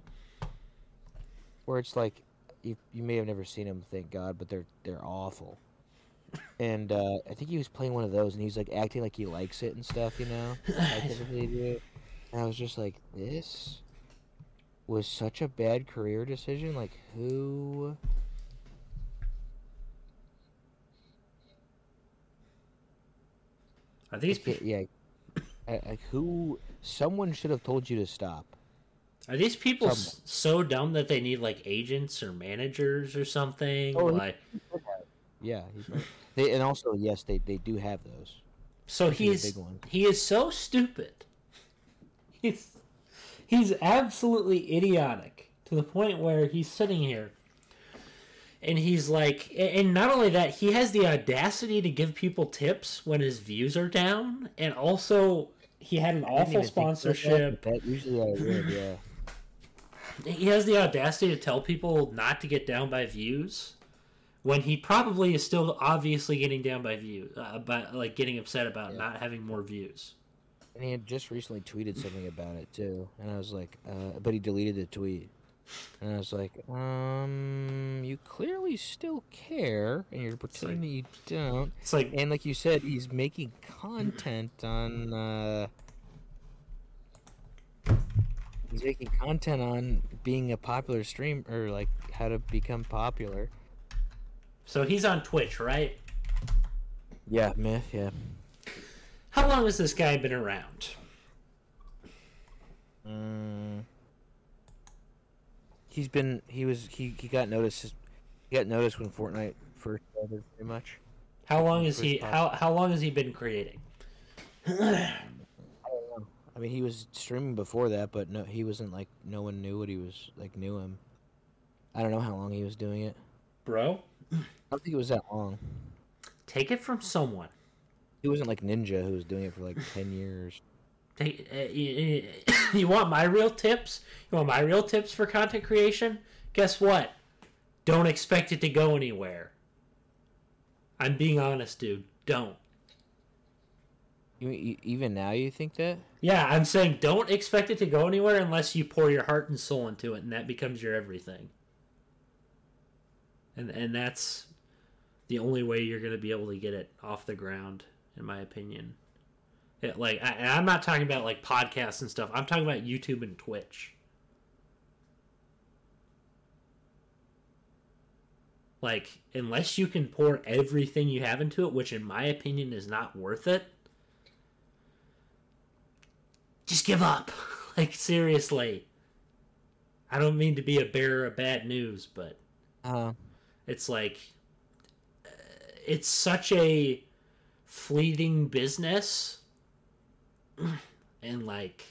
where it's like you you may have never seen them, thank God, but they're they're awful. And uh, I think he was playing one of those, and he's like acting like he likes it and stuff, you know. I typically do. And I was just like, this was such a bad career decision. Like, who? Are these Yeah, yeah. Like who? Someone should have told you to stop. Are these people s- so dumb that they need like agents or managers or something? Oh, he- like, Yeah, he's right. they and also yes, they they do have those. so he's a one. he is so stupid. He's he's absolutely idiotic to the point where he's sitting here. and he's like, and not only that, he has the audacity to give people tips when his views are down, and also he had an awful even think about that, sponsorship. but That usually I would, yeah. He has the audacity to tell people not to get down by views, when he probably is still obviously getting down by views, uh, by like getting upset about Yeah. not having more views. And he had just recently tweeted something about it too, and I was like, uh, but he deleted the tweet, and I was like, um, you clearly still care, and you're pretending that you don't. It's like And like you said, he's making content on. Uh, he's making content on being a popular stream or like how to become popular. so he's on Twitch, right? Yeah, myth. Yeah. How long has this guy been around? Mm. He's been. He was. He, he got noticed. He got noticed when Fortnite first started, pretty much. How long is he? How how long has he been creating? I don't know. I mean, he was streaming before that, but no, he wasn't like no one knew what he was like knew him. I don't know how long he was doing it. Bro, I don't think it was that long. take it from someone. He wasn't like Ninja who was doing it for like ten years. Take, uh, you, you want my real tips? You want my real tips for content creation? Guess what? Don't expect it to go anywhere. I'm being honest, dude. Don't. You, you, even now, you think that? Yeah, I'm saying don't expect it to go anywhere unless you pour your heart and soul into it, and that becomes your everything. And and that's the only way you're going to be able to get it off the ground, in my opinion. It, like, I, I'm not talking about like podcasts and stuff. I'm talking about YouTube and Twitch. Like, unless you can pour everything you have into it, which in my opinion is not worth it, just give up. Like, seriously. I don't mean to be a bearer of bad news, but Uh, it's like uh, it's such a fleeting business and like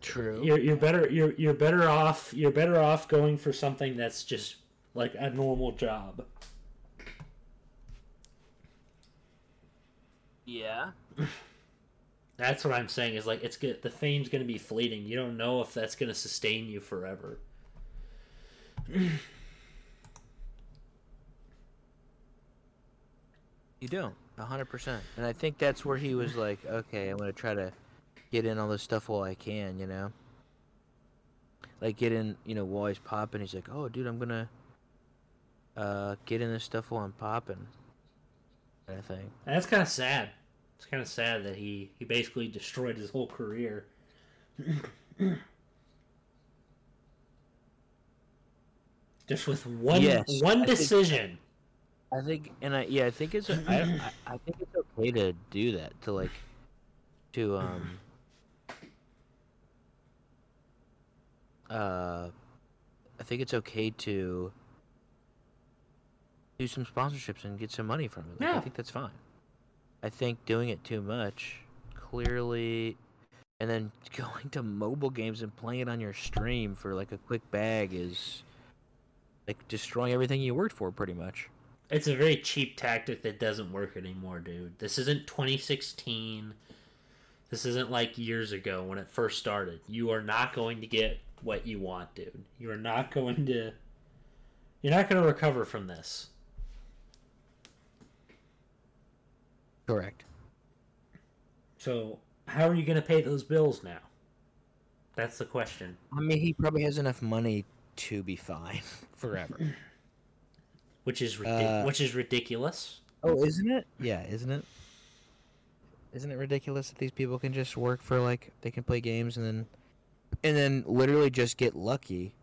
true. you're you're better you're you're better off you're better off going for something that's just like a normal job. Yeah. That's what I'm saying is like it's good the fame's going to be fleeting. You don't know if that's going to sustain you forever. You don't. A hundred percent. And I think that's where he was like, okay, I'm gonna try to get in all this stuff while I can, you know. Like get in, you know, while he's popping. He's like, oh, dude, I'm gonna uh get in this stuff while I'm popping. Thing. And that's kind of sad. It's kind of sad that he he basically destroyed his whole career. Just with one Yes, one I think- decision. I think, and I yeah, I think it's I, I think it's okay to do that to like to um uh I think it's okay to do some sponsorships and get some money from it. Like, I think that's fine. I think doing it too much clearly and then going to mobile games and playing it on your stream for like a quick bag is like destroying everything you worked for pretty much. It's a very cheap tactic that doesn't work anymore, dude. This isn't 2016. This isn't like years ago when it first started. You are not going to get what you want, dude. You are not going to. You're not going to recover from this. Correct. So, how are you going to pay those bills now? That's the question. I mean, he probably has enough money to be fine forever. Which is ridic- Uh, which is ridiculous. oh, isn't it? Yeah, isn't it? Isn't it ridiculous that these people can just work for like they can play games and then and then literally just get lucky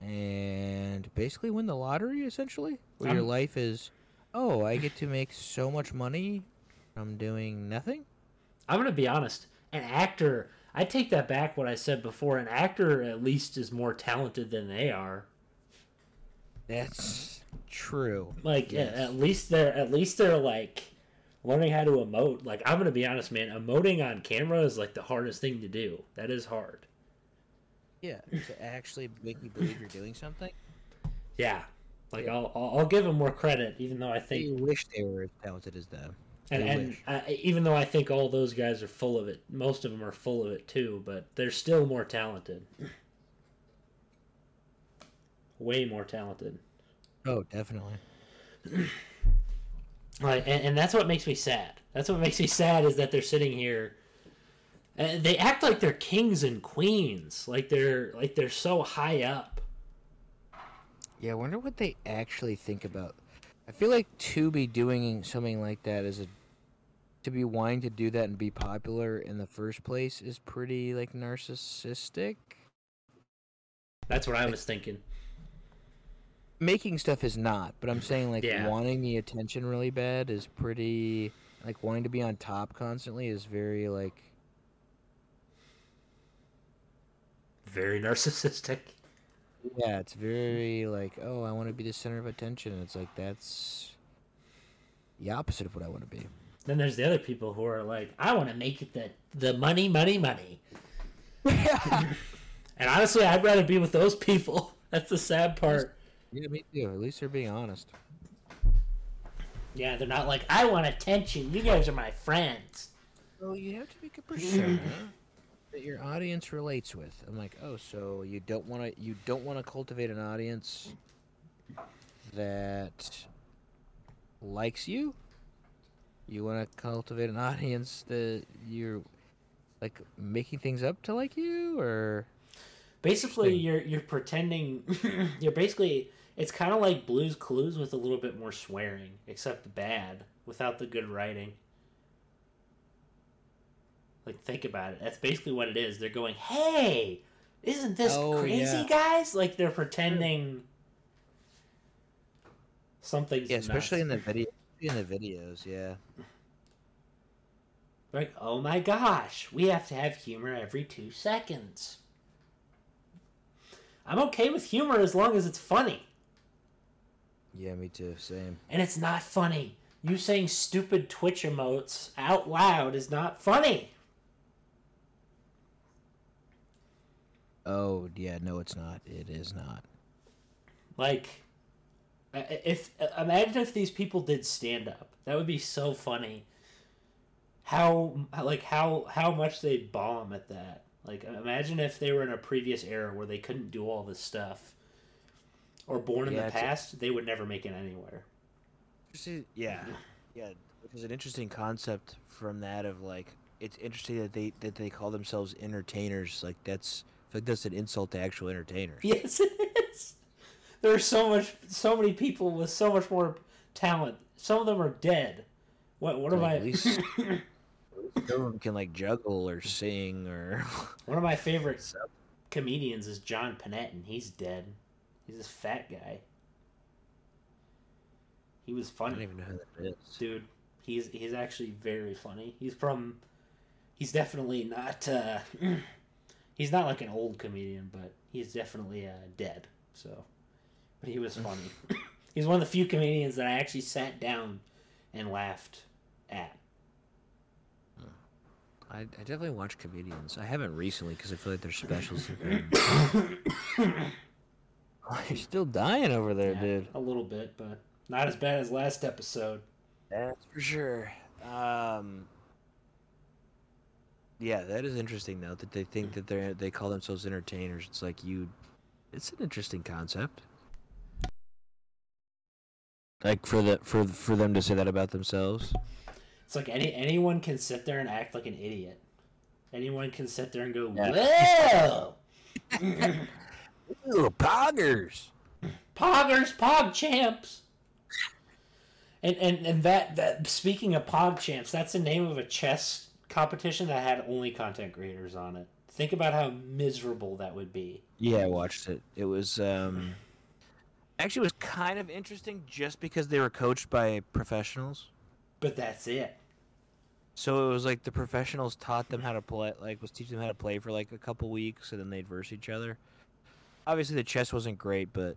and basically win the lottery essentially? Where your I'm- life is oh, I get to make so much money from doing nothing? I'm going to be honest. An actor, I take that back what I said before. An actor at least is more talented than they are. That's true. Like Yes. at, at least they're at least they're like learning how to emote. Like I'm gonna be honest, man. Emoting on camera is like the hardest thing to do. That is hard. Yeah, to actually make you believe you're doing something. Yeah, like I'll I'll, I'll give them more credit, even though I think You wish they were as talented as them. and, and wish. uh, even though I think all those guys are full of it, most of them are full of it too, but they're still more talented. Way more talented. Oh, definitely. Like, and, and that's what makes me sad. That's what makes me sad is that they're sitting here. And they act like they're kings and queens, like they're like they're so high up. Yeah, I wonder what they actually think about. I feel like to be doing something like that is a to be wanting to do that and be popular in the first place is pretty like narcissistic. That's what I was thinking. Making stuff is not, but I'm saying like Yeah. wanting the attention really bad is pretty like wanting to be on top constantly is very like Very narcissistic. Yeah, it's very like oh, I want to be the center of attention. It's like that's the opposite of what I want to be. Then there's the other people who are like, I want to make it the the money, money, money. And honestly, I'd rather be with those people. That's the sad part. Yeah, me too. At least they're being honest. Yeah, they're not like, I want attention. You guys are my friends. Well, you have to be a persona that your audience relates with. I'm like, oh, so you don't want to you don't want to cultivate an audience that likes you. You want to cultivate an audience that you're like making things up to like you, or Basically, you're you're pretending. you're basically. It's kind of like Blue's Clues with a little bit more swearing, except bad, without the good writing. Like, think about it. That's basically what it is. They're going, "Hey, isn't this Oh, crazy, yeah. guys?" Like they're pretending something's yeah, especially in the video in the videos. Yeah, like, oh my gosh, we have to have humor every two seconds. I'm okay with humor as long as it's funny. yeah, me too. Same. And it's not funny. You saying stupid Twitch emotes out loud is not funny. Oh yeah, no, it's not. It is not. Like, if imagine if these people did stand up, that would be so funny. How like how how much they bomb at that. Like, imagine if they were in a previous era where they couldn't do all this stuff, or born in Yeah, the it's a- past, they would never make it anywhere. Yeah, yeah, is an interesting concept from that of like it's interesting that they that they call themselves entertainers. Like that's like that's an insult to actual entertainers. Yes, it is. There are so much, so many people with so much more talent. Some of them are dead. What? What am I? at least- No one can like juggle or sing or. One of my favorite So- comedians is John Pinette, and he's dead. He's this fat guy. He was funny. I don't even know who that is. dude. He's he's actually very funny. He's from. He's definitely not. Uh, he's not like an old comedian, but he's definitely uh, dead. So, but he was funny. he's one of the few comedians that I actually sat down and laughed at. I, I definitely watch comedians. I haven't recently because I feel like their specials have been. You're still dying over there, Yeah, dude. A little bit, but not as bad as last episode. That's for sure. Um, yeah, that is interesting though that they think mm. that they're they call themselves entertainers. It's like you, it's an interesting concept. Like for the for for them to say that about themselves. It's like any anyone can sit there and act like an idiot. Anyone can sit there and go. "Whoa, Ooh, poggers. poggers, pog champs." And and and that that speaking of pog champs, that's the name of a chess competition that had only content creators on it. Think about how miserable that would be. Yeah, I watched it. It was um, actually it was kind of interesting just because they were coached by professionals. But that's it. So it was like the professionals taught them how to play, like was teaching them how to play for like a couple weeks, and then they'd verse each other. Obviously, the chess wasn't great, but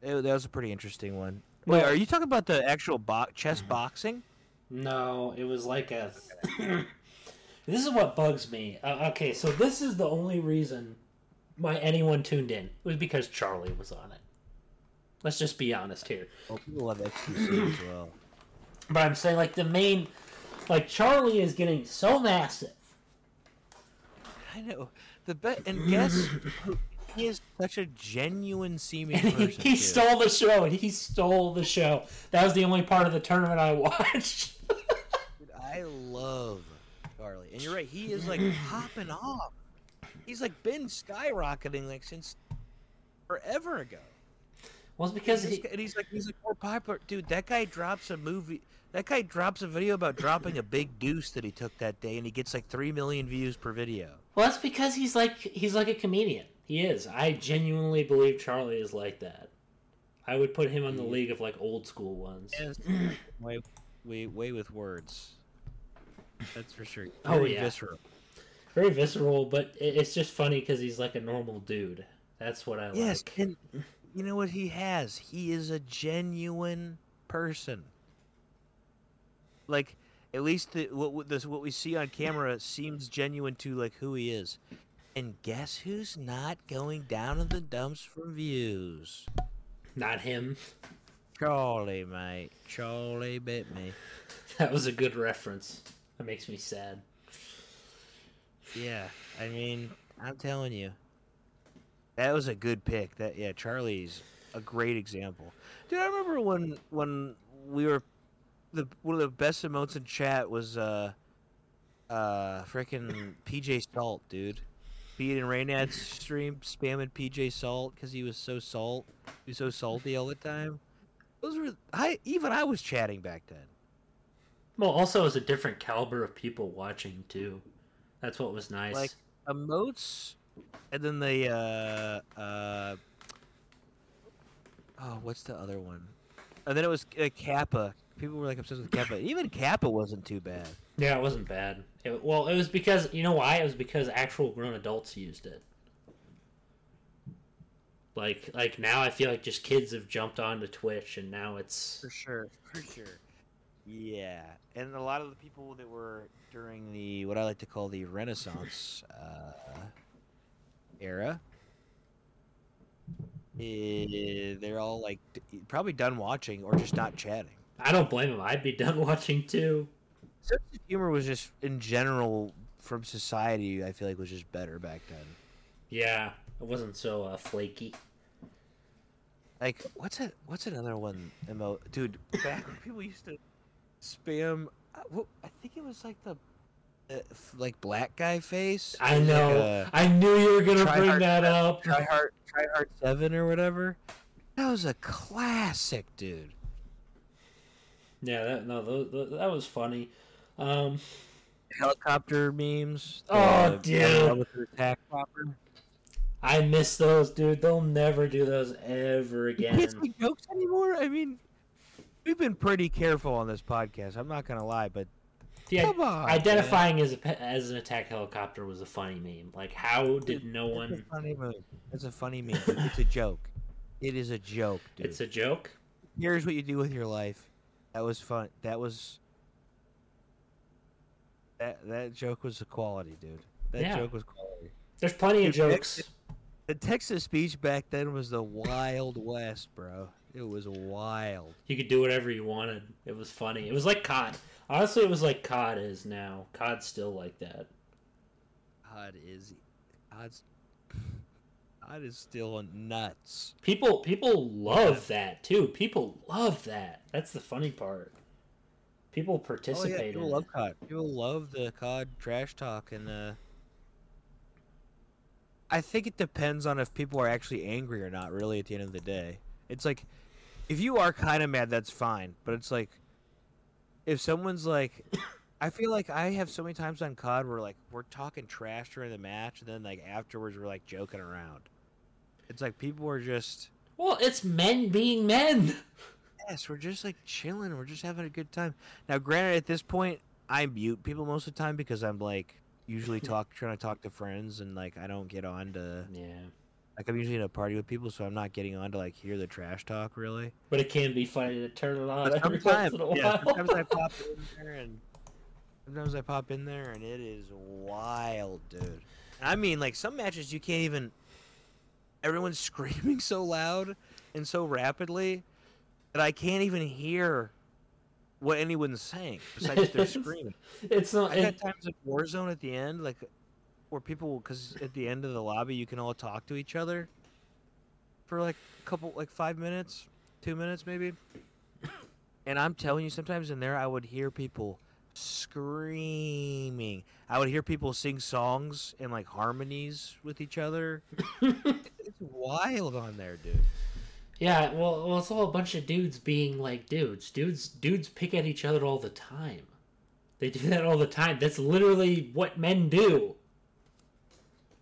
it, that was a pretty interesting one. Wait, are you talking about the actual bo- chess boxing? No, it was like a. this is what bugs me. Uh, okay, so this is the only reason why anyone tuned in. It was because Charlie was on it. Let's just be honest here. Well, people love XQC as well. But I'm saying like the main, like Charlie is getting so massive. I know the bet, and guess he is such a genuine seeming person. he too. stole the show. He stole the show. That was the only part of the tournament I watched. I love Charlie, and you're right. He is like popping off. He's like been skyrocketing like since forever ago. well, it's because And he, he's, and he's like he's like more popular, dude. That guy drops a movie. That guy drops a video about dropping a big deuce that he took that day, and he gets like three million views per video. well, that's because he's like he's like a comedian. He is. I genuinely believe Charlie is like that. I would put him on the league of like old school ones. Yes. way, way, way with words. That's for sure. Oh, Very yeah. visceral. Very visceral, but it's just funny because he's like a normal dude. That's what I Yes, like. and you know what he has? He is a genuine person. Like, at least the, what what- this what we see on camera seems genuine to like who he is. And guess who's not going down in the dumps from views? Not him. Charlie, mate. Charlie bit me. That was a good reference. That makes me sad. Yeah, I mean, I'm telling you, that was a good pick. That yeah, Charlie's a great example. Dude, I remember when when we were the one of the best emotes in chat was uh uh freaking PJ Salt, dude. Being in Reynad's stream spamming PJ Salt because he was so salt. He was so salty all the time. Those were I even I was chatting back then. Well, also, it was a different caliber of people watching too. That's what was nice. Like emotes, and then the uh uh oh, what's the other one? And then it was uh, Kappa. People were like obsessed with Kappa. Even Kappa wasn't too bad. yeah, it wasn't bad. It, well, it was because you know why? It was because actual grown adults used it. Like, like now, I feel like just kids have jumped onto Twitch, and now it's For sure, for sure. Yeah, and a lot of the people that were during the what I like to call the Renaissance uh, era, eh, they're all like d- probably done watching or just not chatting. I don't blame them. I'd be done watching too. sense of humor was just in general from society. I feel like was just better back then. Yeah, it wasn't so uh, flaky. Like what's it? What's another one? Emo, dude. Back when people used to spam. uh, I think it was like the uh, like black guy face. I know. Like a I knew you were gonna bring hard- that up. try hard, try hard seven or whatever. That was a classic, dude. Yeah, that, no, tho- that was funny. Um, Helicopter memes. Oh, the- dude. attack. I miss those, dude. They'll never do those ever You again. can't say jokes anymore. I mean, we've been pretty careful on this podcast. I'm not gonna lie, but Yeah, come on, identifying as a as an attack helicopter was a funny meme. Like, how did no. It's one? a funny meme. It's a funny meme. It's a joke. It is a joke, dude. It's a joke. Here's what you do with your life. That was fun. That was. That that joke was a quality, dude. That Yeah. joke was quality. There's plenty of Dude, jokes. The Texas speech back then was the wild west, bro. It was wild. You could do whatever you wanted. It was funny. It was like COD. Honestly, it was like COD is now. COD's still like that. God is, God's, God is still nuts. People people love that too. People love that. That's the funny part. People Oh participate yeah, people love it. COD. People love the COD trash talk, and the. I think it depends on if people are actually angry or not. Really, at the end of the day, it's like if you are kind of mad, that's fine. But it's like if someone's like, I feel like I have so many times on COD where like we're talking trash during the match, and then like afterwards we're like joking around. It's like people are just Well, it's men being men. yes, we're just like chilling. We're just having a good time. Now, granted, at this point, I mute people most of the time because I'm like usually talk trying to talk to friends and like I don't get on to Yeah. Like I'm usually in a party with people, so I'm not getting on to like hear the trash talk really. But it can be funny to turn it on But every sometimes, once in a yeah, while. sometimes I pop in there and sometimes I pop in there and it is wild, dude. I mean, like some matches you can't even everyone's screaming so loud and so rapidly that I can't even hear what anyone's saying besides they're screaming. It's not. I got It, times in Warzone at the end, like where people, because at the end of the lobby you can all talk to each other for like a couple, like five minutes, two minutes maybe. And I'm telling you, sometimes in there I would hear people screaming. I would hear people sing songs and like harmonies with each other. it's wild on there, dude. yeah. Well, well, it's all a bunch of dudes being like dudes. Dudes, dudes pick at each other all the time. They do that all the time. That's literally what men do.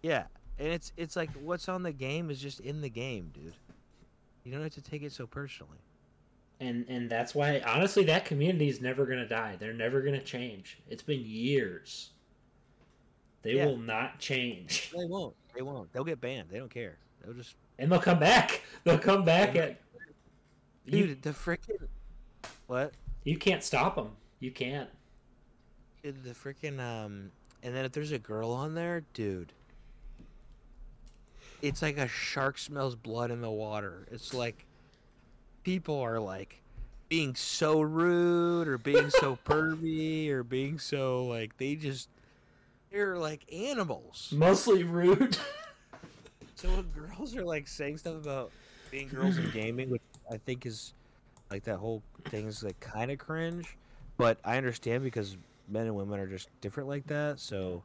Yeah, and it's it's like what's on the game is just in the game, dude. You don't have to take it so personally. and and that's why honestly that community is never gonna die they're never gonna change it's been years they Yeah. will not change They won't. They won't. They'll get banned. They don't care. They'll just and they'll come back they'll come back at you, dude. The freaking what? you can't stop them you can't Dude, The freaking um. And then if there's a girl on there, dude, it's like a shark smells blood in the water. It's like people are like being so rude or being so pervy or being so like they just they're like animals. mostly rude So when girls are like saying stuff about being girls in gaming, which I think is like that whole thing is like kind of cringe, but I understand because men and women are just different like that. So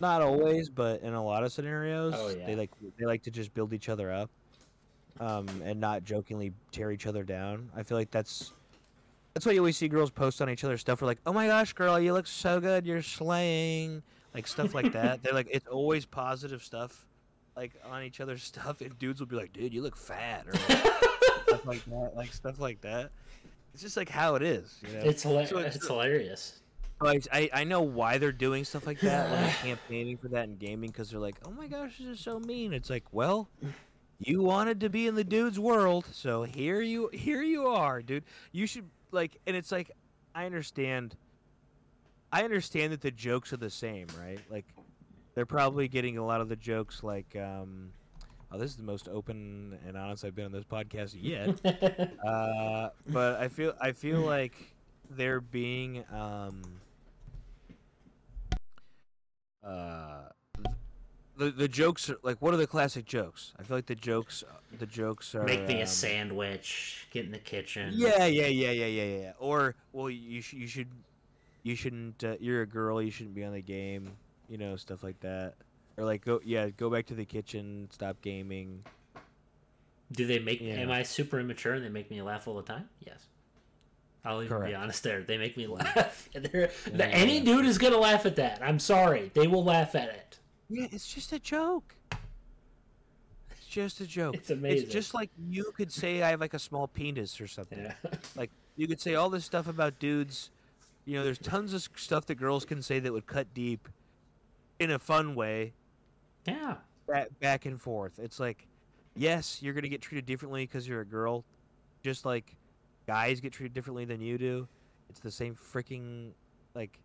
not always, but in a lot of scenarios, Oh, they like they like to just build each other up, um, and not jokingly tear each other down. I feel like that's that's why you always see girls post on each other's stuff. We're like, "Oh my gosh, girl, you look so good. You're slaying." Like stuff like that. They're like, it's always positive stuff, like on each other's stuff. And dudes will be like, "Dude, you look fat," or like, stuff like that. Like stuff like that. It's just like how it is. You know? it's, hila- So it's, it's- hilarious Like, I, I know why they're doing stuff like that they're campaigning for that in gaming because they're like, oh my gosh, this is so mean. It's like, well, you wanted to be in the dude's world, so here you here you are, dude. You should like, and it's like, I understand. I understand that the jokes are the same, right? Like, they're probably getting a lot of the jokes like, um, oh, this is the most open and honest I've been on this podcast yet. Uh, but I feel I feel like they're being um uh the the jokes are like what are the classic jokes? I feel like the jokes the jokes are make me a um, sandwich get in the kitchen Yeah, yeah, yeah, yeah, yeah, yeah. Or well, you sh- you should you shouldn't uh, you're a girl, you shouldn't be on the game, you know, stuff like that. Or like go yeah, go back to the kitchen, stop gaming. do they make Yeah. am i super immature and they make me laugh all the time yes I'll even be honest there. They make me laugh. They're- the- Yeah. any dude is gonna laugh at that. I'm sorry. They will laugh at it. Yeah, it's just a joke. It's just a joke. It's amazing. It's just like you could say I have like a small penis or something. Yeah. Like you could say all this stuff about dudes. You know, there's tons of stuff that girls can say that would cut deep in a fun way, yeah. back, back and forth. It's like, yes, you're gonna get treated differently because you're a girl, just like guys get treated differently than you do. It's the same freaking like.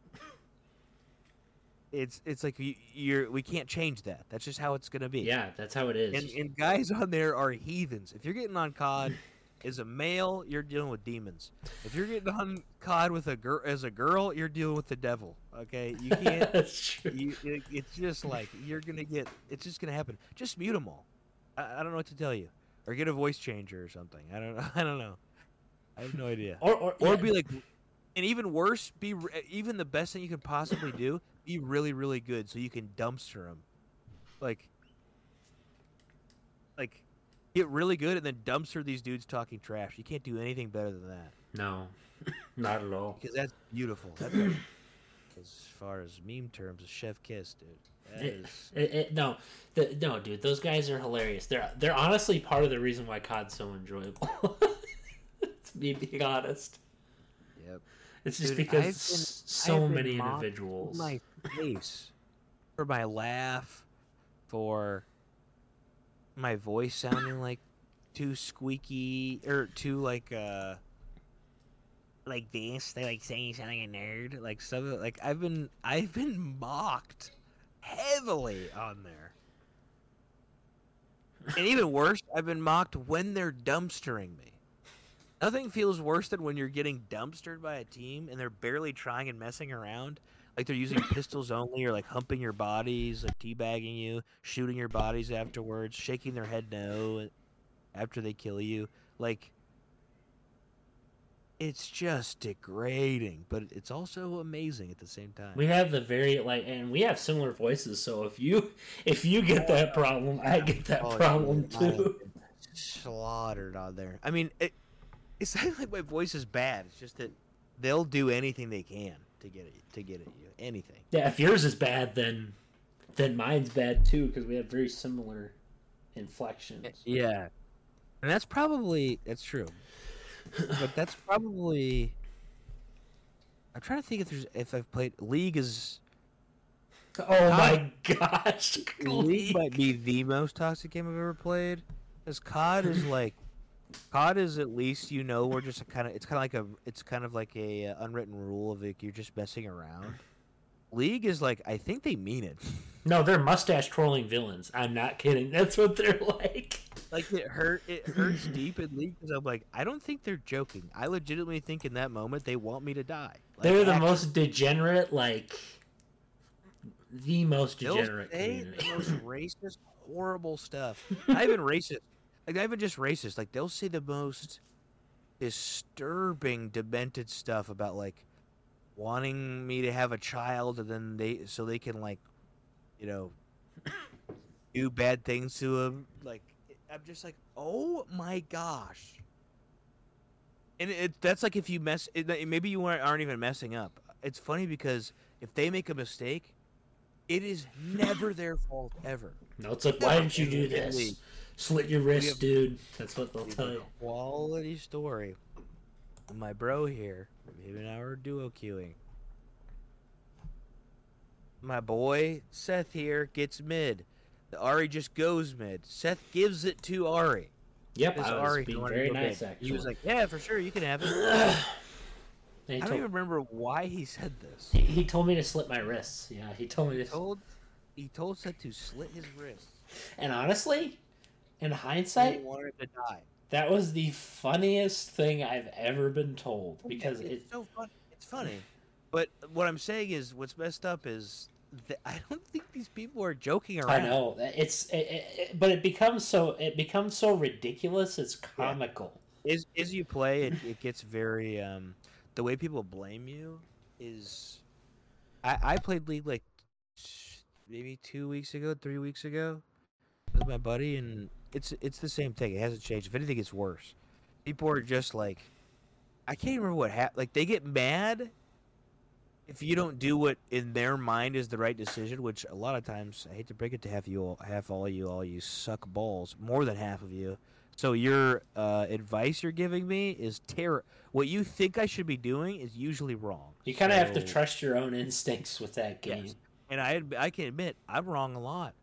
It's it's like you, you're we can't change that. That's just how it's gonna be. Yeah, that's how it is. And, and guys on there are heathens. If you're getting on COD as a male, you're dealing with demons. If you're getting on COD with a girl as a girl, you're dealing with the devil. Okay, you can't. that's true. you, it, it's just like you're gonna get. It's just gonna happen. Just mute them all. I, I don't know what to tell you, or get a voice changer or something. I don't. I don't know. I have no idea. Or or, Or yeah, be like, and even worse, be re- even the best thing you could possibly do. Be really, really good, so you can dumpster them. Like, like, get really good and then dumpster these dudes talking trash. You can't do anything better than that no, not at all. because that's beautiful. That's like, as far as meme terms, a chef kiss, dude. That It- is. It, it, no, the, no, dude, those guys are hilarious. They're they're honestly part of the reason why COD's so enjoyable. be being honest, Yep. it's just Dude, because been- so many individuals. My face for my laugh, for my voice sounding like too squeaky or too like uh like this. They like saying you sound like a nerd, like stuff. Like I've been I've been mocked heavily on there. and even worse, I've been mocked when they're dumpstering me. Nothing feels worse than when you're getting dumpstered by a team and they're barely trying and messing around. Like they're using pistols only or like humping your bodies, like teabagging you, shooting your bodies afterwards, shaking their head no after they kill you. Like it's just degrading, but it's also amazing at the same time. We have the very like, and we have similar voices. So if you if you get that problem, I get that Oh, problem dude, too. slaughtered on there. I mean, it, it's not like my voice is bad. It's just that they'll do anything they can to get it to get at you. Anything. Yeah, if yours is bad, then then mine's bad too because we have very similar inflections. Yeah, and that's probably that's true. but that's probably. I'm trying to think if there's if I've played League is Oh my gosh, League might be the most toxic game I've ever played. Because COD is like, COD is at least you know we're just kind of it's kind of like a it's kind of like a uh, unwritten rule of like you're just messing around. League is like I think they mean it. No, they're mustache trolling villains. I'm not kidding. That's what they're like. like it hurt it hurts deep in League because I'm like I don't think they're joking. I legitimately think in that moment they want me to die. Like, they're the actually, most degenerate, like the most degenerate community. the most racist, horrible stuff. Not even racist. Like not even just racist. Like they'll say the most disturbing, demented stuff about like wanting me to have a child, and then they so they can like, you know, do bad things to him. Like I'm just like, oh my gosh. And it, that's like if you mess, it, maybe you aren't, aren't even messing up. It's funny because if they make a mistake, it is never their fault ever. No, it's like, why didn't you do this? League. Slit your wrist, have- dude. That's what they'll tell you. quality story. My bro here, him and I were duo queuing. My boy Seth here gets mid. The Ahri just goes mid. Seth gives it to Ahri. Yep, Because I was Ahri being very nice, actually. He was like, "Yeah, for sure, you can have it." And he, I don't told, even remember why he said this. he, he told me to slit my wrists. Yeah, he told me He to. told he told Seth to slit his wrists. And honestly, in hindsight, wanted to die. that was the funniest thing I've ever been told because it's it. so fun. It's funny, but what I'm saying is, what's messed up is that I don't think these people are joking around. I know it's, it, it, but it becomes so it becomes so ridiculous. It's comical. As as you play, it, it gets very um, the way people blame you is. I I played League like maybe two weeks ago, three weeks ago, with my buddy, and it's it's the same thing. It hasn't changed. If anything, it's worse. People are just like, I can't remember what happened. Like they get mad if you don't do what in their mind is the right decision. Which a lot of times, I hate to break it to half you, all, half all you, all you suck balls. More than half of you. So your uh, advice you're giving me is terror. What you think I should be doing is usually wrong. You kind of have to trust your own instincts with that game. Yes. And I I can admit I'm wrong a lot.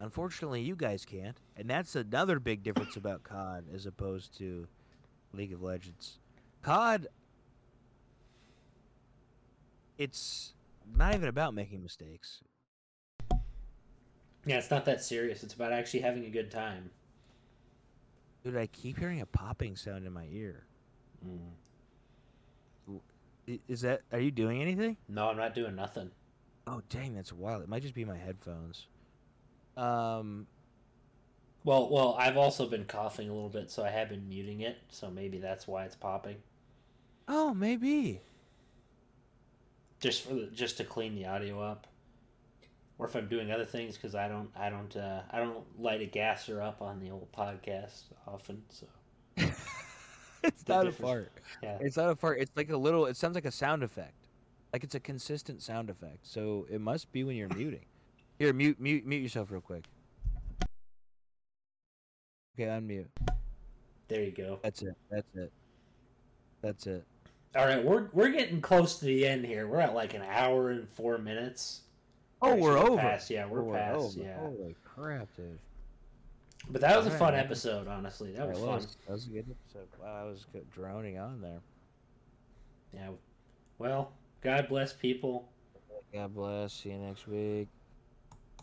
Unfortunately, you guys can't, and that's another big difference about COD as opposed to League of Legends. COD, it's not even about making mistakes. Yeah, it's not that serious. It's about actually having a good time. Dude, I keep hearing a popping sound in my ear. Mm. I- Is that? Are you doing anything? No, I'm not doing nothing. Oh, dang, that's wild. It might just be my headphones. Um, Well, well, I've also been coughing a little bit, so I have been muting it. So maybe that's why it's popping, oh, maybe. just for the, just to clean the audio up, or if I'm doing other things because I don't I don't uh, I don't light a gasser up on the old podcast often. So it's The not a difference- fart. yeah, It's not a fart. It's like a little. It sounds like a sound effect. Like it's a consistent sound effect. So it must be when you're muting. Here, mute, mute, mute yourself real quick. Okay, unmute. there you go. That's it. That's it. That's it. All right, we're we're getting close to the end here. We're at like an hour and four minutes. Oh, Actually, we're over. Past, yeah, we're, Oh, past. over. Yeah, Holy crap, dude. but that was a fun man. episode. Honestly, that That was was, fun. that was a good episode. Wow, I was droning on there. Yeah. Well, God bless people. God bless. See you next week.